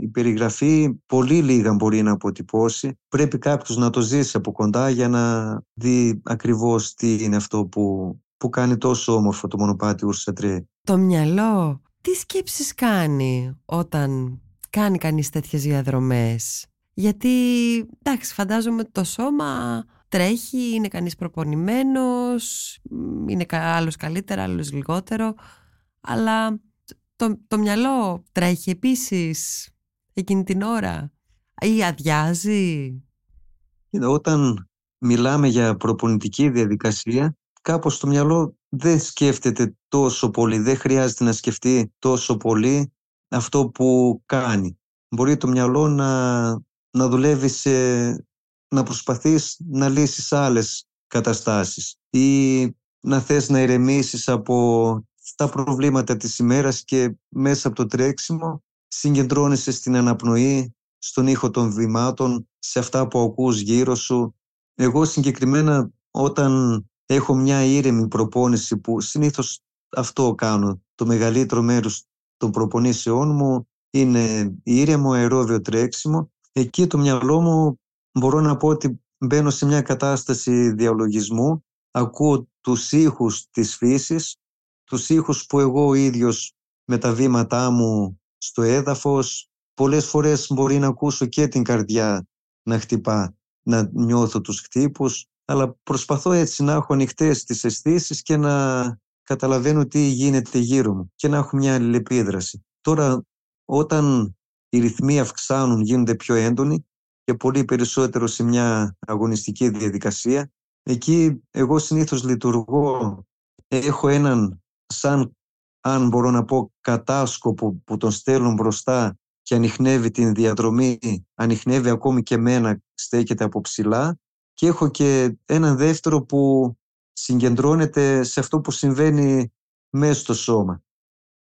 η περιγραφή πολύ λίγα μπορεί να αποτυπώσει. Πρέπει κάποιος να το ζήσει από κοντά για να δει ακριβώς τι είναι αυτό που, που κάνει τόσο όμορφο το μονοπάτι Ουρσατρέ. Το μυαλό τι σκέψεις κάνει όταν κάνει κανείς τέτοιες διαδρομές; Γιατί, εντάξει, φαντάζομαι το σώμα τρέχει, είναι κανείς προπονημένος, είναι άλλος καλύτερα, άλλος λιγότερο, αλλά το, το μυαλό τρέχει επίσης εκείνη την ώρα ή αδειάζει; Όταν μιλάμε για προπονητική διαδικασία, κάπως το μυαλό δεν σκέφτεται τόσο πολύ, δεν χρειάζεται να σκεφτεί τόσο πολύ αυτό που κάνει. Μπορεί το μυαλό να, να δουλεύει σε, να προσπαθείς να λύσεις άλλες καταστάσεις ή να θες να ηρεμήσεις από τα προβλήματα της ημέρας και μέσα από το τρέξιμο συγκεντρώνεσαι στην αναπνοή, στον ήχο των βημάτων, σε αυτά που ακούς γύρω σου. Εγώ συγκεκριμένα όταν έχω μια ήρεμη προπόνηση που συνήθως αυτό κάνω. Το μεγαλύτερο μέρος των προπονήσεών μου είναι ήρεμο αερόβιο τρέξιμο. Εκεί το μυαλό μου μπορώ να πω ότι μπαίνω σε μια κατάσταση διαλογισμού, ακούω τους ήχους της φύσης, τους ήχους που εγώ ο ίδιος με τα βήματά μου στο έδαφος, πολλές φορές μπορεί να ακούσω και την καρδιά να χτυπά, να νιώθω τους χτύπους, αλλά προσπαθώ έτσι να έχω ανοιχτές τις αισθήσεις και να καταλαβαίνω τι γίνεται γύρω μου και να έχω μια αλληλεπίδραση. Τώρα όταν οι ρυθμοί αυξάνουν, γίνονται πιο έντονοι και πολύ περισσότερο σε μια αγωνιστική διαδικασία, εκεί εγώ συνήθως λειτουργώ, έχω έναν σαν αν μπορώ να πω κατάσκοπο που τον στέλνουν μπροστά και ανοιχνεύει την διαδρομή, ανοιχνεύει ακόμη και μένα, στέκεται από ψηλά και έχω και έναν δεύτερο που συγκεντρώνεται σε αυτό που συμβαίνει μέσα στο σώμα.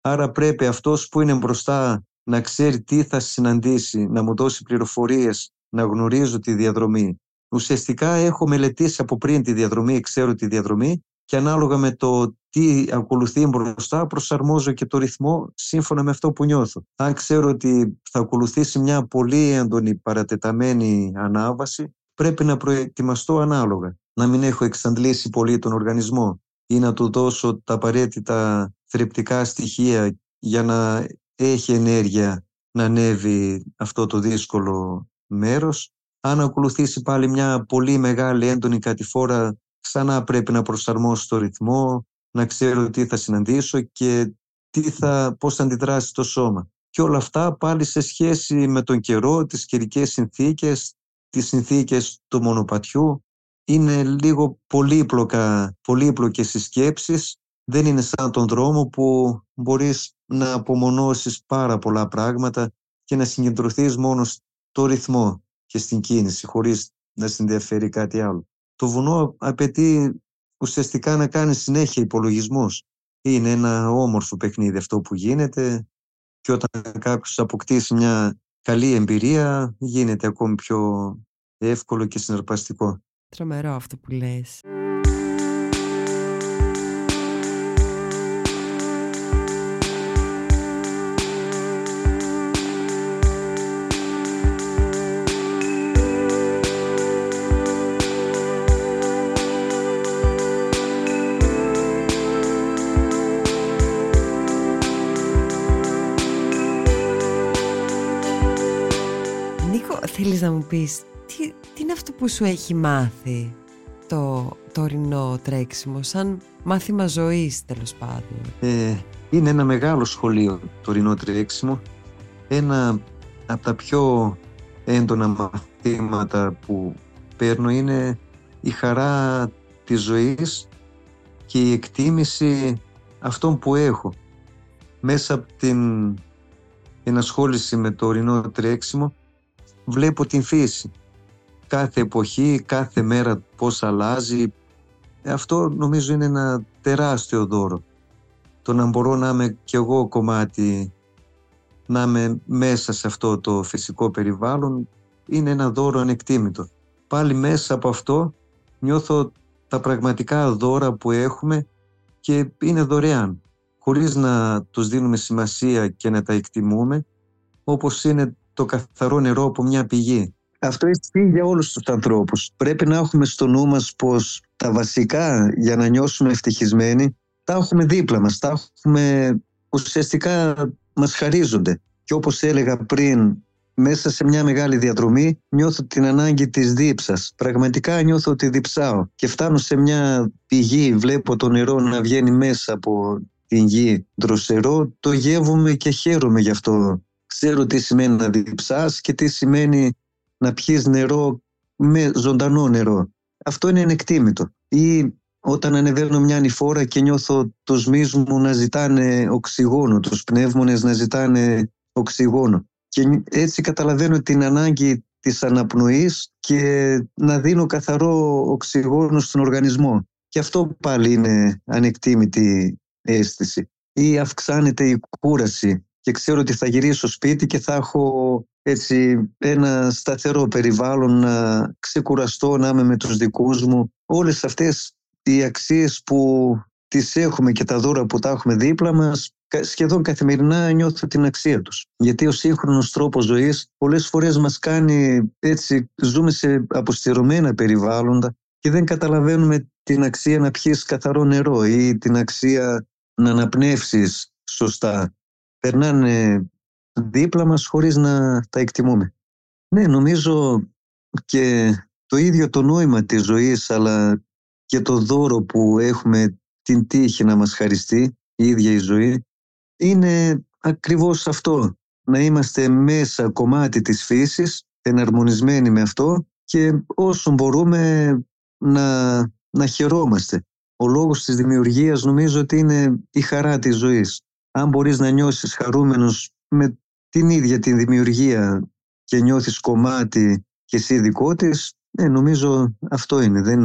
Άρα πρέπει αυτός που είναι μπροστά να ξέρει τι θα συναντήσει, να μου δώσει πληροφορίες, να γνωρίζω τη διαδρομή. Ουσιαστικά έχω μελετήσει από πριν τη διαδρομή, ξέρω τη διαδρομή και ανάλογα με το τι ακολουθεί μπροστά προσαρμόζω και το ρυθμό σύμφωνα με αυτό που νιώθω. Αν ξέρω ότι θα ακολουθήσει μια πολύ έντονη παρατεταμένη ανάβαση, πρέπει να προετοιμαστώ ανάλογα. Να μην έχω εξαντλήσει πολύ τον οργανισμό ή να του δώσω τα απαραίτητα θρεπτικά στοιχεία για να έχει ενέργεια να ανέβει αυτό το δύσκολο μέρος. Αν ακολουθήσει πάλι μια πολύ μεγάλη έντονη κατηφόρα, ξανά πρέπει να προσαρμόσω το ρυθμό, να ξέρω τι θα συναντήσω και τι θα, πώς θα αντιδράσει το σώμα. Και όλα αυτά πάλι σε σχέση με τον καιρό, τις καιρικές συνθήκες, τις συνθήκες του μονοπατιού. Είναι λίγο πολύπλοκα, πολύπλοκες οι σκέψεις. Δεν είναι σαν τον δρόμο που μπορείς να απομονώσεις πάρα πολλά πράγματα και να συγκεντρωθείς μόνο στο ρυθμό και στην κίνηση χωρίς να συνδιαφέρει κάτι άλλο. Το βουνό απαιτεί ουσιαστικά να κάνει συνέχεια υπολογισμούς. Είναι ένα όμορφο παιχνίδι αυτό που γίνεται και όταν κάποιος αποκτήσει μια καλή εμπειρία γίνεται ακόμη πιο εύκολο και συναρπαστικό. Τρομερό αυτό που λες. θέλεις να μου πεις τι, τι είναι αυτό που σου έχει μάθει το τωρινό τρέξιμο σαν μάθημα ζωής τέλος πάντων; Ε, Είναι ένα μεγάλο σχολείο το τωρινό τρέξιμο ένα από τα πιο έντονα μαθήματα που παίρνω είναι η χαρά της ζωής και η εκτίμηση αυτών που έχω μέσα από την ενασχόληση με το ορεινό τρέξιμο βλέπω την φύση. Κάθε εποχή, κάθε μέρα πώς αλλάζει. Αυτό νομίζω είναι ένα τεράστιο δώρο. Το να μπορώ να είμαι κι εγώ κομμάτι, να είμαι μέσα σε αυτό το φυσικό περιβάλλον, είναι ένα δώρο ανεκτήμητο. Πάλι μέσα από αυτό νιώθω τα πραγματικά δώρα που έχουμε και είναι δωρεάν, χωρίς να τους δίνουμε σημασία και να τα εκτιμούμε, όπως είναι το καθαρό νερό από μια πηγή. Αυτό ισχύει για όλους τους ανθρώπους. Πρέπει να έχουμε στο νου μας πως τα βασικά για να νιώσουμε ευτυχισμένοι τα έχουμε δίπλα μας, τα έχουμε ουσιαστικά μας χαρίζονται. Και όπως έλεγα πριν, μέσα σε μια μεγάλη διαδρομή νιώθω την ανάγκη της δίψας. Πραγματικά νιώθω ότι διψάω και φτάνω σε μια πηγή, βλέπω το νερό να βγαίνει μέσα από την γη δροσερό, το γεύομαι και χαίρομαι γι' αυτό. Ξέρω τι σημαίνει να διψάς και τι σημαίνει να πιείς νερό με ζωντανό νερό. Αυτό είναι ενεκτήμητο. Ή όταν ανεβαίνω μια ανηφόρα και νιώθω τους μυς μου να ζητάνε οξυγόνο, τους πνεύμονες να ζητάνε οξυγόνο. Και έτσι καταλαβαίνω την ανάγκη της αναπνοής και να δίνω καθαρό οξυγόνο στον οργανισμό. Και αυτό πάλι είναι ανεκτήμητη αίσθηση. Ή αυξάνεται η κούραση και ξέρω ότι θα γυρίσω σπίτι και θα έχω έτσι ένα σταθερό περιβάλλον να ξεκουραστώ, να είμαι με τους δικούς μου. Όλες αυτές οι αξίες που τις έχουμε και τα δώρα που τα έχουμε δίπλα μας σχεδόν καθημερινά νιώθω την αξία τους. Γιατί ο σύγχρονος τρόπος ζωής πολλές φορές μας κάνει έτσι, ζούμε σε αποστηρωμένα περιβάλλοντα και δεν καταλαβαίνουμε την αξία να πιεις καθαρό νερό ή την αξία να αναπνεύσεις σωστά. Περνάνε δίπλα μας χωρίς να τα εκτιμούμε. Ναι, νομίζω και το ίδιο το νόημα της ζωής αλλά και το δώρο που έχουμε την τύχη να μας χαριστεί η ίδια η ζωή είναι ακριβώς αυτό. Να είμαστε μέσα κομμάτι της φύσης, εναρμονισμένοι με αυτό και όσο μπορούμε να, να χαιρόμαστε. Ο λόγος της δημιουργίας νομίζω ότι είναι η χαρά της ζωής. Αν μπορείς να νιώσεις χαρούμενος με την ίδια τη δημιουργία και νιώθεις κομμάτι και εσύ δικό της, ε, νομίζω αυτό είναι. Δεν,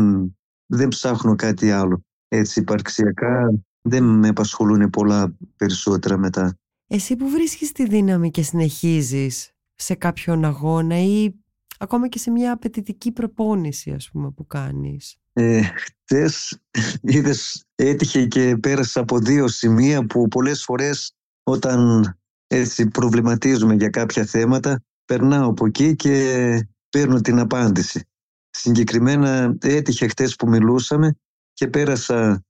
δεν ψάχνω κάτι άλλο. Έτσι υπαρξιακά δεν με απασχολούν πολλά περισσότερα μετά. Εσύ που βρίσκεις τη δύναμη και συνεχίζεις σε κάποιον αγώνα ή ακόμα και σε μια απαιτητική προπόνηση ας πούμε που κάνεις. Ε, χτες είδες έτυχε και πέρασα από δύο σημεία που πολλές φορές όταν έτσι προβληματίζουμε για κάποια θέματα περνάω από εκεί και παίρνω την απάντηση. Συγκεκριμένα έτυχε χτες που μιλούσαμε και πέρασα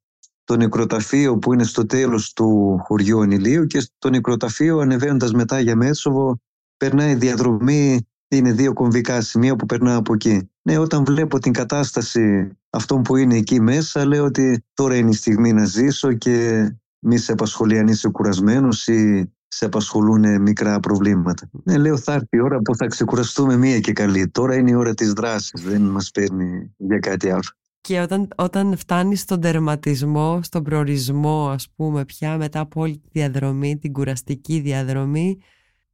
το νεκροταφείο που είναι στο τέλος του χωριού Ανηλίου και στο νεκροταφείο ανεβαίνοντας μετά για Μέτσοβο περνάει διαδρομή, είναι δύο κομβικά σημεία που περνάω από εκεί. Ναι, όταν βλέπω την κατάσταση αυτών που είναι εκεί μέσα, λέω ότι τώρα είναι η στιγμή να ζήσω και μη σε απασχολεί αν είσαι κουρασμένος ή σε απασχολούν μικρά προβλήματα. Ναι, λέω θα έρθει η ώρα που θα ξεκουραστούμε μία και καλή. Τώρα είναι η ώρα της δράσης, δεν μας παίρνει για κάτι άλλο. Και όταν, όταν φτάνεις στον τερματισμό, στον προορισμό ας πούμε πια μετά από όλη τη διαδρομή, την κουραστική διαδρομή,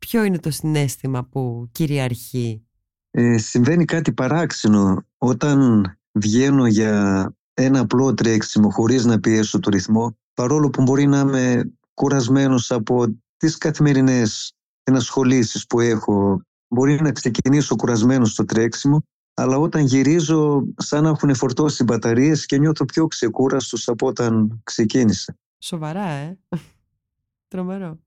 ποιο είναι το συνέστημα που κυριαρχεί; Ε, συμβαίνει κάτι παράξενο όταν βγαίνω για ένα απλό τρέξιμο χωρίς να πιέσω το ρυθμό παρόλο που μπορεί να είμαι κουρασμένος από τις καθημερινές ενασχολήσεις που έχω μπορεί να ξεκινήσω κουρασμένος στο τρέξιμο αλλά όταν γυρίζω σαν να έχουν φορτώσει μπαταρίες και νιώθω πιο ξεκούραστος από όταν ξεκίνησα. Σοβαρά, ε. Τρομερό.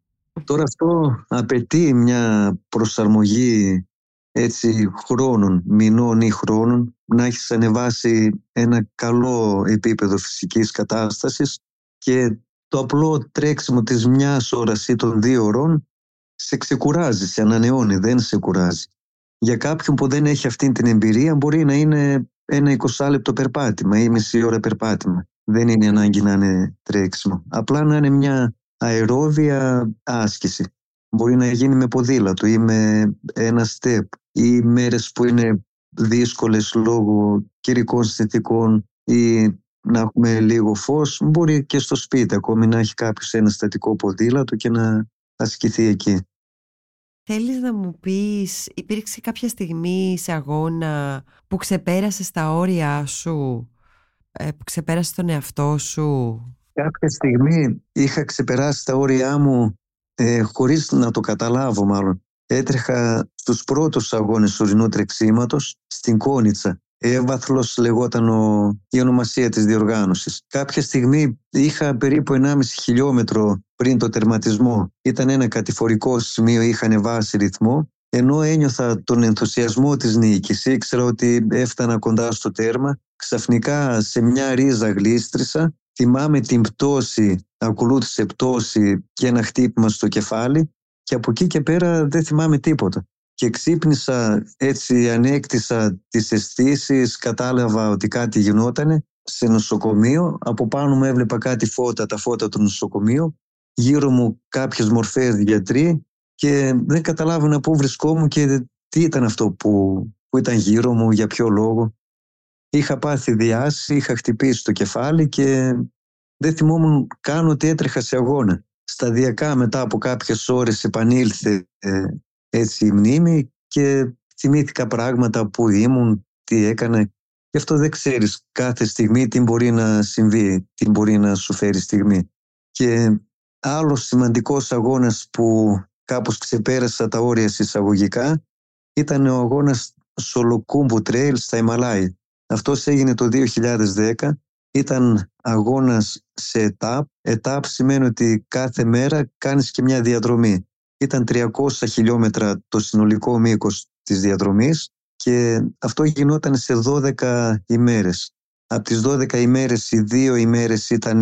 Τώρα αυτό απαιτεί μια προσαρμογή έτσι χρόνων, μηνών ή χρόνων, να έχεις ανεβάσει ένα καλό επίπεδο φυσικής κατάστασης και το απλό τρέξιμο της μιας ώρας ή των δύο ώρων σε ξεκουράζει, σε ανανεώνει, δεν σε κουράζει. Για κάποιον που δεν έχει αυτή την εμπειρία μπορεί να είναι ένα 20 λεπτό περπάτημα ή μισή ώρα περπάτημα. Δεν είναι ανάγκη να είναι τρέξιμο. Απλά να είναι μια αερόβια άσκηση. Μπορεί να γίνει με ποδήλατο ή με ένα step ή μέρες που είναι δύσκολες λόγω καιρικών συνθηκών ή να έχουμε λίγο φως. Μπορεί και στο σπίτι ακόμη να έχει κάποιος ένα στατικό ποδήλατο και να ασκηθεί εκεί. Θέλεις να μου πεις, υπήρξε κάποια στιγμή σε αγώνα που ξεπέρασες τα όρια σου ε, που ξεπέρασες τον εαυτό σου; Κάποια στιγμή είχα ξεπεράσει τα όρια μου ε, χωρίς να το καταλάβω μάλλον. Έτρεχα στους πρώτους αγώνες ορεινού τρεξίματος στην Κόνιτσα. Έβαθλος λεγόταν ο, η ονομασία της διοργάνωσης. Κάποια στιγμή είχα περίπου 1,5 χιλιόμετρο πριν το τερματισμό. Ήταν ένα κατηφορικό σημείο, είχα ανεβάσει ρυθμό ενώ ένιωθα τον ενθουσιασμό της νίκης, ήξερα ότι έφτανα κοντά στο τέρμα, ξαφνικά σε μια ρίζα γλίστρισα, θυμάμαι την πτώση, ακολούθησε πτώση και ένα χτύπημα στο κεφάλι και από εκεί και πέρα δεν θυμάμαι τίποτα. Και ξύπνησα, έτσι ανέκτησα τις αισθήσεις, κατάλαβα ότι κάτι γινότανε σε νοσοκομείο. Από πάνω μου έβλεπα κάτι φώτα, τα φώτα του νοσοκομείου. Γύρω μου κάποιες μορφές γιατροί και δεν καταλάβαινα πού βρισκόμουν και τι ήταν αυτό που, που ήταν γύρω μου, για ποιο λόγο. Είχα πάθει διάσης, είχα χτυπήσει το κεφάλι και δεν θυμόμουν καν ότι έτρεχα σε αγώνα. Σταδιακά μετά από κάποιες ώρες επανήλθε ε, έτσι η μνήμη και θυμήθηκα πράγματα που ήμουν, τι έκανα. Γι' αυτό δεν ξέρεις κάθε στιγμή τι μπορεί να συμβεί, τι μπορεί να σου φέρει στιγμή. Και άλλος σημαντικός αγώνας που κάπως ξεπέρασα τα όρια συσσαγωγικά ήταν ο αγώνας Σολοκούμπου Trail στα Ιμαλάι. Αυτός έγινε το 2010. Ήταν αγώνας σε ΕΤΑΠ. ΕΤΑΠ σημαίνει ότι κάθε μέρα κάνεις και μια διαδρομή. Ήταν 300 χιλιόμετρα το συνολικό μήκος της διαδρομής και αυτό γινόταν σε 12 ημέρες. Από τις 12 ημέρες οι δύο ημέρες ήταν,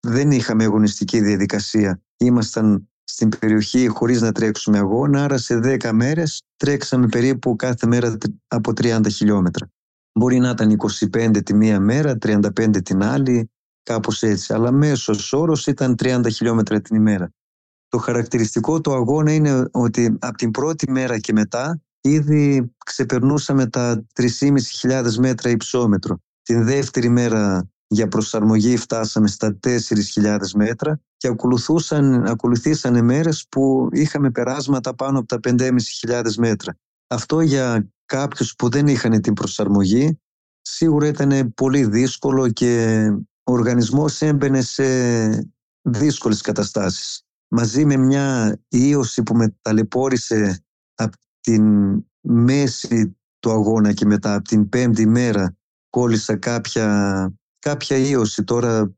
δεν είχαμε αγωνιστική διαδικασία. Ήμασταν στην περιοχή χωρίς να τρέξουμε αγώνα, άρα σε 10 μέρες τρέξαμε περίπου κάθε μέρα από 30 χιλιόμετρα. Μπορεί να ήταν 25 τη μία μέρα, 35 την άλλη, κάπως έτσι, αλλά μέσος όρος ήταν 30 χιλιόμετρα την ημέρα. Το χαρακτηριστικό του αγώνα είναι ότι από την πρώτη μέρα και μετά ήδη ξεπερνούσαμε τα 3.500 μέτρα υψόμετρο. Την δεύτερη μέρα για προσαρμογή φτάσαμε στα 4.000 μέτρα και ακολουθούσαν, ακολουθήσαν μέρες που είχαμε περάσματα πάνω από τα 5.500 μέτρα. Αυτό για κάποιους που δεν είχαν την προσαρμογή σίγουρα ήταν πολύ δύσκολο και ο οργανισμός έμπαινε σε δύσκολες καταστάσεις. Μαζί με μια ίωση που με ταλαιπώρησε από την μέση του αγώνα και μετά από την πέμπτη μέρα κόλλησα κάποια κάποια ίωση τώρα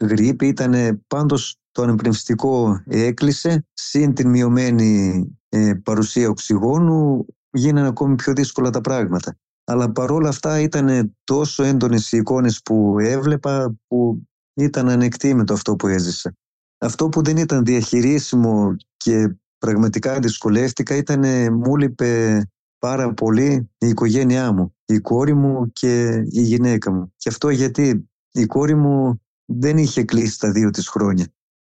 γρήπη ήταν πάντως το ανεπνευστικό έκλεισε συν την μειωμένη ε, παρουσία οξυγόνου γίνανε ακόμη πιο δύσκολα τα πράγματα. Αλλά παρόλα αυτά ήταν τόσο έντονες οι εικόνες που έβλεπα που ήταν ανεκτήμητο αυτό που έζησα. Αυτό που δεν ήταν διαχειρίσιμο και πραγματικά δυσκολεύτηκα ήταν μου λείπε πάρα πολύ η οικογένειά μου, η κόρη μου και η γυναίκα μου. Και αυτό γιατί η κόρη μου δεν είχε κλείσει τα δύο της χρόνια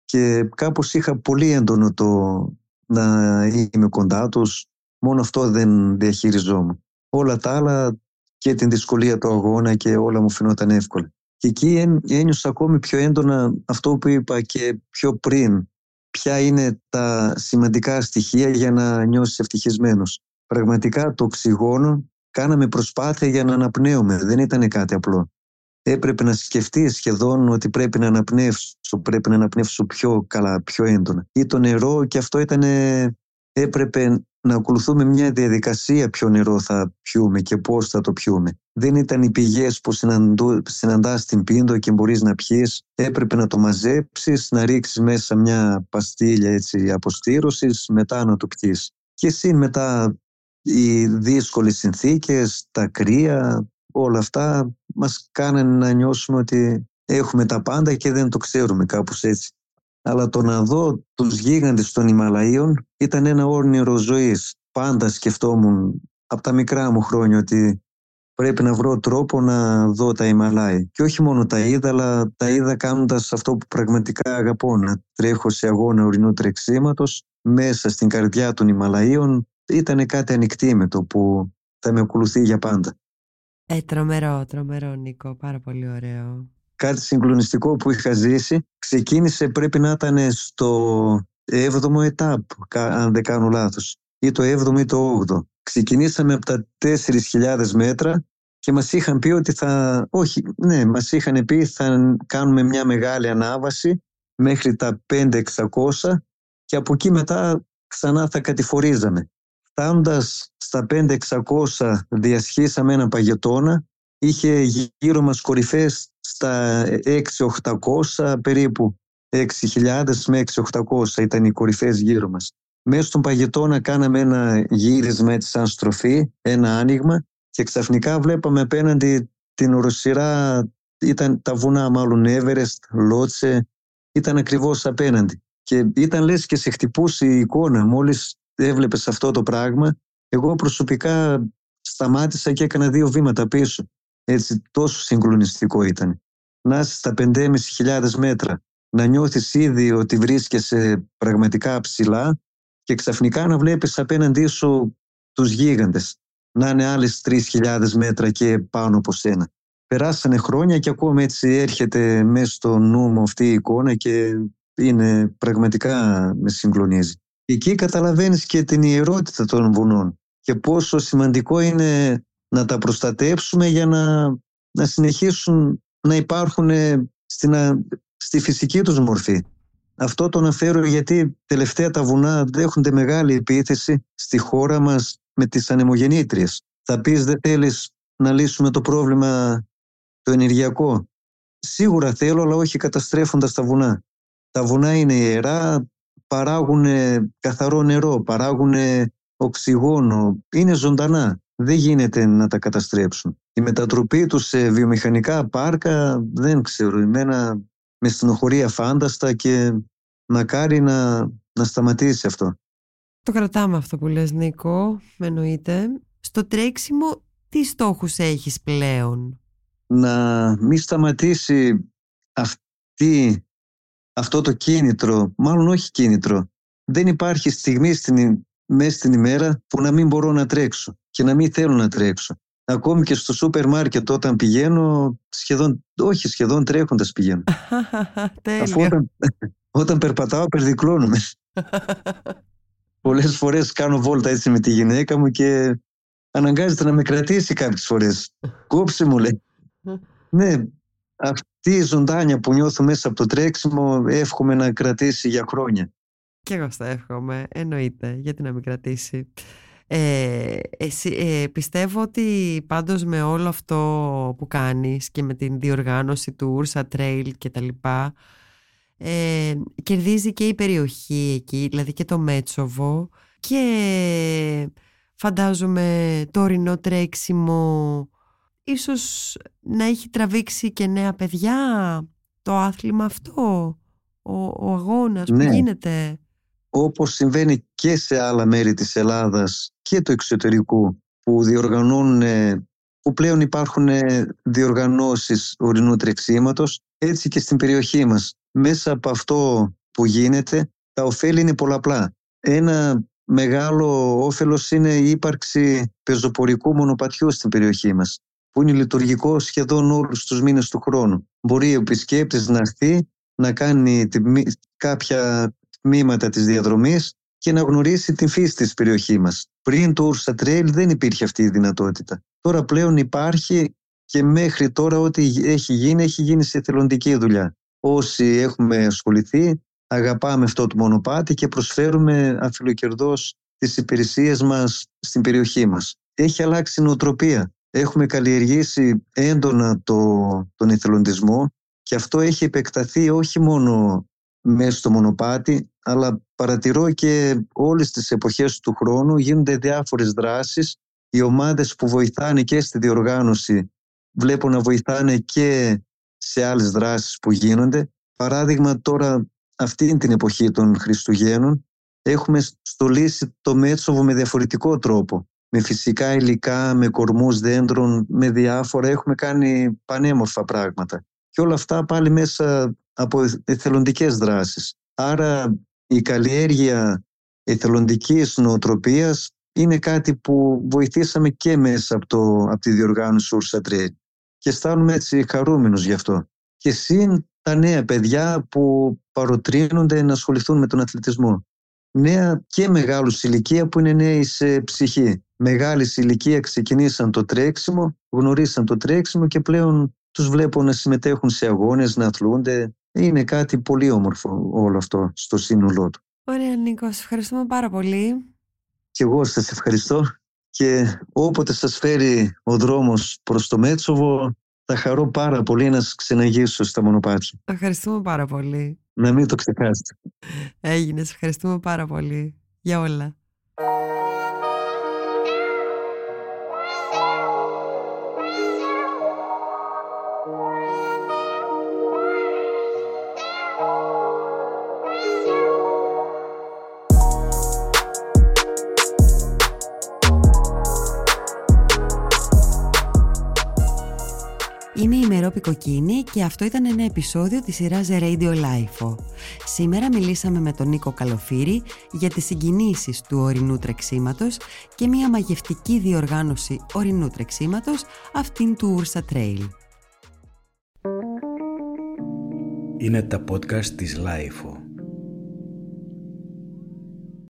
και κάπως είχα πολύ έντονο το να είμαι κοντά τους, μόνο αυτό δεν διαχειριζόμουν. Όλα τα άλλα και την δυσκολία του αγώνα και όλα μου φαινόταν εύκολα. Και εκεί ένιωσα ακόμη πιο έντονα αυτό που είπα και πιο πριν. Ποια είναι τα σημαντικά στοιχεία για να νιώσεις ευτυχισμένος. Πραγματικά το οξυγόνο κάναμε προσπάθεια για να αναπνέουμε. Δεν ήταν κάτι απλό. Έπρεπε να σκεφτείς σχεδόν ότι πρέπει να αναπνεύσω, πρέπει να αναπνεύσω πιο καλά, πιο έντονα. Ή το νερό και αυτό ήταν, έπρεπε να ακολουθούμε μια διαδικασία ποιο νερό θα πιούμε και πώς θα το πιούμε. Δεν ήταν οι πηγές που συναντάς στην πίντο και μπορείς να πιείς. Έπρεπε να το μαζέψεις, να ρίξεις μέσα μια παστίλια έτσι, αποστήρωσης, μετά να το πιείς. Και εσύ μετά οι δύσκολες συνθήκες, τα κρύα, όλα αυτά μας κάνανε να νιώσουμε ότι έχουμε τα πάντα και δεν το ξέρουμε κάπως έτσι. Αλλά το να δω τους γίγαντες των Ιμαλαίων ήταν ένα όρνηρο ζωής. Πάντα σκεφτόμουν από τα μικρά μου χρόνια ότι πρέπει να βρω τρόπο να δω τα Ιμαλάη. Και όχι μόνο τα είδα, αλλά τα είδα κάνοντας αυτό που πραγματικά αγαπώ, να τρέχω σε αγώνα ορεινού τρεξίματος μέσα στην καρδιά των Ιμαλαίων ήταν κάτι ανοιχτήμετο που θα με ακολουθεί για πάντα. Ε, τρομερό, τρομερό Νίκο, πάρα πολύ ωραίο. Κάτι συγκλονιστικό που είχα ζήσει ξεκίνησε πρέπει να ήταν στο 7ο ετάπ, αν δεν κάνω λάθος, ή το 7ο ή το 8ο. Ξεκινήσαμε από τα 4.000 μέτρα και μας είχαν πει ότι θα, όχι, ναι, μας είχαν πει θα κάνουμε μια μεγάλη ανάβαση μέχρι τα 5-600 και από εκεί μετά ξανά θα κατηφορίζαμε. Φτάνοντας στα 5-600 διασχίσαμε ένα παγετώνα, είχε γύρω μας κορυφές στα 6-800 περίπου 6.000 με 6.800 ήταν οι κορυφές γύρω μας. Μέσα στον παγετώνα κάναμε ένα γύρισμα έτσι σαν στροφή, ένα άνοιγμα και ξαφνικά βλέπαμε απέναντι την οροσυρά, ήταν τα βουνά μάλλον Everest, Λότσε, ήταν ακριβώς απέναντι. Και ήταν λες και σε χτυπούσε η εικόνα μόλις έβλεπες αυτό το πράγμα. Εγώ προσωπικά σταμάτησα και έκανα δύο βήματα πίσω. Έτσι τόσο συγκλονιστικό ήταν. Να είσαι στα 5.500 μέτρα, να νιώθεις ήδη ότι βρίσκεσαι πραγματικά ψηλά και ξαφνικά να βλέπεις απέναντί σου τους γίγαντες να είναι άλλες 3.000 μέτρα και πάνω από σένα. Περάσανε χρόνια και ακόμα έτσι έρχεται μέσα στο νου μου αυτή η εικόνα και είναι πραγματικά με συγκλονίζει. Εκεί καταλαβαίνεις και την ιερότητα των βουνών και πόσο σημαντικό είναι να τα προστατεύσουμε για να, να συνεχίσουν να υπάρχουν στην, στη φυσική τους μορφή. Αυτό το αναφέρω γιατί τελευταία τα βουνά δέχονται μεγάλη επίθεση στη χώρα μας με τις ανεμογεννήτριες. Θα πεις δεν θέλεις να λύσουμε το πρόβλημα το ενεργειακό; Σίγουρα θέλω, αλλά όχι καταστρέφοντας τα βουνά. Τα βουνά είναι ιερά, παράγουν καθαρό νερό, παράγουν οξυγόνο, είναι ζωντανά. Δεν γίνεται να τα καταστρέψουν. Η μετατροπή τους σε βιομηχανικά πάρκα δεν ξέρω. Εμένα με στενοχωρεί αφάνταστα και μακάρι να, να σταματήσει αυτό. Το κρατάμε αυτό που λες Νίκο, με εννοείται. Στο τρέξιμο τι στόχους έχεις πλέον; Να μην σταματήσει αυτή, αυτό το κίνητρο, μάλλον όχι κίνητρο. Δεν υπάρχει στιγμή στην, μέσα στην ημέρα που να μην μπορώ να τρέξω και να μην θέλω να τρέξω. Ακόμη και στο σούπερ μάρκετ όταν πηγαίνω, σχεδόν, όχι σχεδόν τρέχοντας πηγαίνω. Αφού όταν, όταν περπατάω περδικλώνομαι. Πολλές φορές κάνω βόλτα έτσι με τη γυναίκα μου και αναγκάζεται να με κρατήσει κάποιες φορές. Κόψε μου λέει. ναι, αυτή η ζωντάνια που νιώθω μέσα από το τρέξιμο εύχομαι να κρατήσει για χρόνια. Και εγώ στα εύχομαι, εννοείται, γιατί να μην κρατήσει; Ε, εσύ, ε, πιστεύω ότι πάντως με όλο αυτό που κάνεις και με την διοργάνωση του Ursa Trail και τα λοιπά ε, κερδίζει και η περιοχή εκεί, δηλαδή και το Μέτσοβο και φαντάζομαι το ορεινό τρέξιμο ίσως να έχει τραβήξει και νέα παιδιά το άθλημα αυτό, ο, ο αγώνας που ναι. γίνεται. Όπως συμβαίνει και σε άλλα μέρη της Ελλάδας και του εξωτερικού που διοργανώνουν, που πλέον υπάρχουν διοργανώσεις ορεινού τρεξίματος, έτσι και στην περιοχή μας μέσα από αυτό που γίνεται τα ωφέλη είναι πολλαπλά. Ένα μεγάλο όφελος είναι η ύπαρξη πεζοπορικού μονοπατιού στην περιοχή μας που είναι λειτουργικό σχεδόν όλους τους μήνες του χρόνου. Μπορεί ο επισκέπτης να έρθει, να κάνει κάποια τμήματα της διαδρομής και να γνωρίσει την φύση της περιοχής μας. Πριν το Ursa Trail δεν υπήρχε αυτή η δυνατότητα. Τώρα πλέον υπάρχει και μέχρι τώρα ό,τι έχει γίνει, έχει γίνει σε εθελοντική δουλειά όσοι έχουμε ασχοληθεί αγαπάμε αυτό το μονοπάτι και προσφέρουμε αφιλοκερδώς τις υπηρεσίες μας στην περιοχή μας. Έχει αλλάξει η νοοτροπία. Έχουμε καλλιεργήσει έντονα το, τον εθελοντισμό και αυτό έχει επεκταθεί όχι μόνο μέσα στο μονοπάτι, αλλά παρατηρώ και όλες τις εποχές του χρόνου γίνονται διάφορες δράσεις. Οι ομάδες που βοηθάνε και στη διοργάνωση βλέπω να βοηθάνε και σε άλλες δράσεις που γίνονται. Παράδειγμα τώρα αυτή την εποχή των Χριστουγέννων έχουμε στολίσει το Μέτσοβο με διαφορετικό τρόπο. Με φυσικά υλικά, με κορμούς δέντρων, με διάφορα. Έχουμε κάνει πανέμορφα πράγματα. Και όλα αυτά πάλι μέσα από εθελοντικές δράσεις. Άρα η καλλιέργεια εθελοντικής νοοτροπίας είναι κάτι που βοηθήσαμε και μέσα από, το, από τη διοργάνωση Ursa και αισθάνομαι έτσι χαρούμενος γι' αυτό. Και συν τα νέα παιδιά που παροτρύνονται να ασχοληθούν με τον αθλητισμό. νέα και μεγάλους ηλικία που είναι νέοι σε ψυχή. Μεγάλη ηλικία ξεκινήσαν το τρέξιμο, γνωρίσαν το τρέξιμο και πλέον τους βλέπω να συμμετέχουν σε αγώνες, να αθλούνται. Είναι κάτι πολύ όμορφο όλο αυτό στο σύνολό του. Ωραία Νίκο, σας ευχαριστούμε πάρα πολύ. Και εγώ σας ευχαριστώ και όποτε σας φέρει ο δρόμος προς το Μέτσοβο θα χαρώ πάρα πολύ να σας ξεναγήσω στα μονοπάτια. Ευχαριστούμε πάρα πολύ. Να μην το ξεχάσετε. Έγινε, ευχαριστούμε πάρα πολύ για όλα. Κοκκίνη και αυτό ήταν ένα επεισόδιο της σειράς The Radio Life. Σήμερα μιλήσαμε με τον Νίκο Καλοφύρη για τις συγκινήσεις του ορεινού τρεξίματος και μια μαγευτική διοργάνωση ορεινού τρεξίματος, αυτήν του Ursa Trail. Είναι τα podcast της Lifeo.